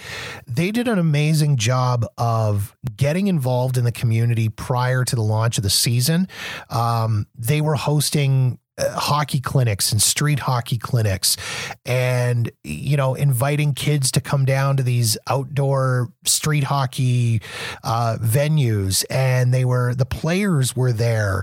They did an amazing job of getting involved in the community prior to the launch of the season. Um, they were hosting hockey clinics and street hockey clinics and you know inviting kids to come down to these outdoor street hockey uh, venues and they were the players were there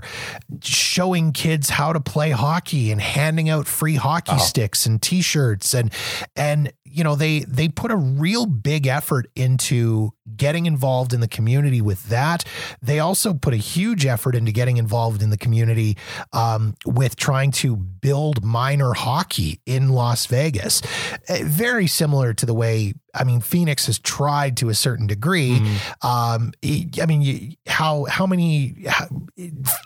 showing kids how to play hockey and handing out free hockey oh. sticks and t-shirts and and you know they they put a real big effort into getting involved in the community with that they also put a huge effort into getting involved in the community um, with trying to build minor hockey in las vegas uh, very similar to the way I mean, Phoenix has tried to a certain degree. Mm-hmm. Um, I mean, you, how how many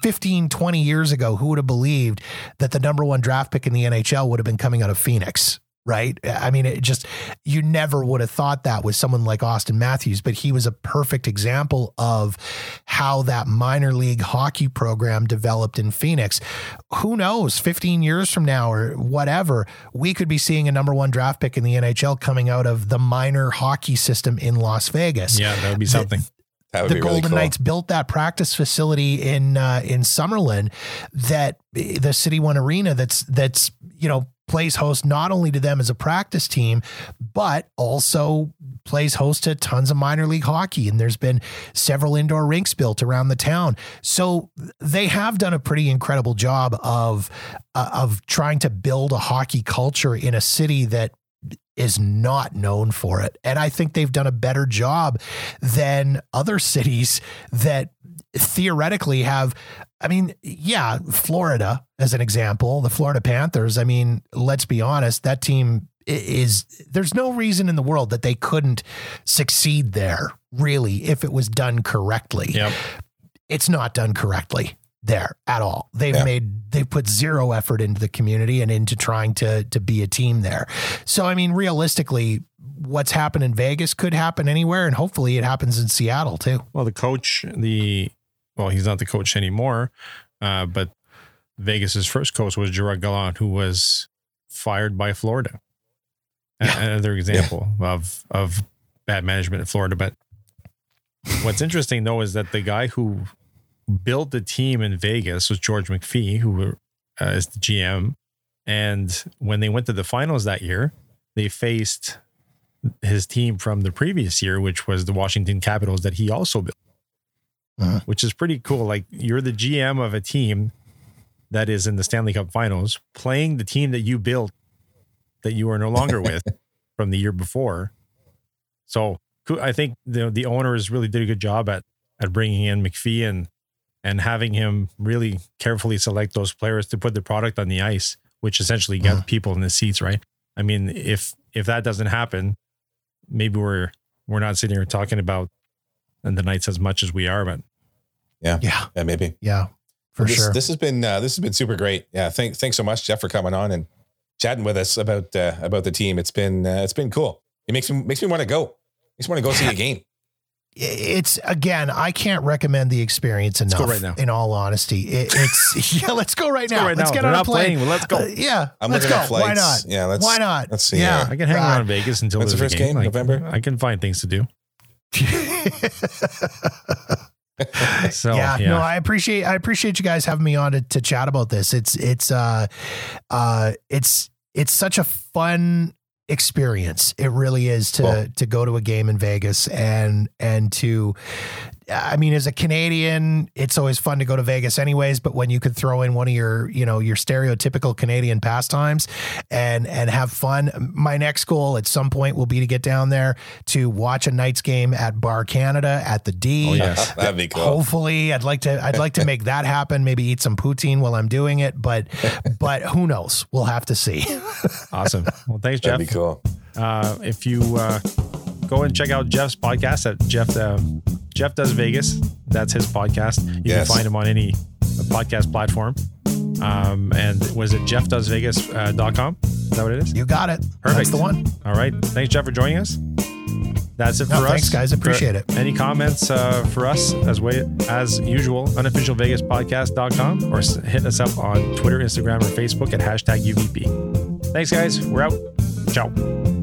15, 20 years ago, who would have believed that the number one draft pick in the NHL would have been coming out of Phoenix? Right? I mean, it just, you never would have thought that with someone like Auston Matthews, but he was a perfect example of how that minor league hockey program developed in Phoenix. Who knows, 15 years from now or whatever, we could be seeing a number one draft pick in the NHL coming out of the minor hockey system in Las Vegas. Yeah, that would be something. The, the Golden really cool. Knights built that practice facility in uh, in Summerlin that the City One Arena that's that's you know plays host not only to them as a practice team, but also plays host to tons of minor league hockey. And there's been several indoor rinks built around the town. So they have done a pretty incredible job of, uh, of trying to build a hockey culture in a city that is not known for it. And I think they've done a better job than other (laughs) cities that theoretically have I mean, yeah, Florida as an example, the Florida Panthers, I mean, let's be honest, that team is there's no reason in the world that they couldn't succeed there, really, if it was done correctly. Yep. It's not done correctly there at all. They've yeah. made they've put zero effort into the community and into trying to to be a team there. So I mean realistically what's happened in Vegas could happen anywhere and hopefully it happens in Seattle too. Well, the coach, the well, he's not the coach anymore, uh, but Vegas's first coach was Gerard Gallant, who was fired by Florida. Yeah. Another example yeah. of of bad management in Florida. But what's interesting though is that the guy who built the team in Vegas with George McPhee, who uh, is the GM. And when they went to the finals that year, they faced his team from the previous year, which was the Washington Capitals that he also built uh-huh. which is pretty cool. Like you're the GM of a team that is in the Stanley Cup Finals, playing the team that you built that you are no longer (laughs) with from the year before. So I think the the owners really did a good job at at bringing in McPhee and and having him really carefully select those players to put the product on the ice, which essentially gets uh-huh. people in the seats, right? I mean, if if that doesn't happen, maybe we're we're not sitting here talking about and the Knights as much as we are, but Yeah. Yeah, yeah maybe. Yeah. For this, sure. This has been uh, this has been super great. Yeah, thank, thanks so much, Jeff, for coming on and chatting with us about uh, about the team. It's been uh, it's been cool. It makes me makes me want to go. Makes me want to go see a game. It's again, I can't recommend the experience enough. go right now. In all honesty, it, it's (laughs) yeah. Let's go right Let's go now. right let's now. get They're on a plane. playing. Let's go. Uh, yeah, I'm let's looking go. at. Why not? Yeah, let's Why not? let's see. Yeah. I can hang Uh, around Vegas until when's the first game. game? November? I can find things to do. (laughs) So yeah, yeah, no, I appreciate I appreciate you guys having me on to, to chat about this. It's it's uh uh it's it's such a fun experience. It really is to Cool. to go to a game in Vegas and and to I mean as a Canadian, it's always fun to go to Vegas anyways, but when you could throw in one of your, you know, your stereotypical Canadian pastimes and and have fun. My next goal at some point will be to get down there to watch a Knights game at Bar Canada at the D. Oh, yes. (laughs) That'd be cool. Hopefully, I'd like to. I'd like to make that happen. Maybe eat some poutine while I'm doing it. But, but who knows? We'll have to see. (laughs) awesome. Well, thanks, Jeff. That'd be cool. Uh, if you uh, go and check out Jeff's podcast at Jeff uh, Jeff Does Vegas, that's his podcast. You Yes. can find him on any podcast platform. Um, and was it jeffdoesvegas.com? com? Is that what it is? You got it. Perfect. That's the one. All right. Thanks, Jeff, for joining us. That's it No, for us. thanks, guys. Appreciate For it. Any comments uh, for us as way as usual, unofficialvegaspodcast.com or hit us up on Twitter, Instagram, or Facebook at hashtag UVP. Thanks, guys. We're out. Ciao.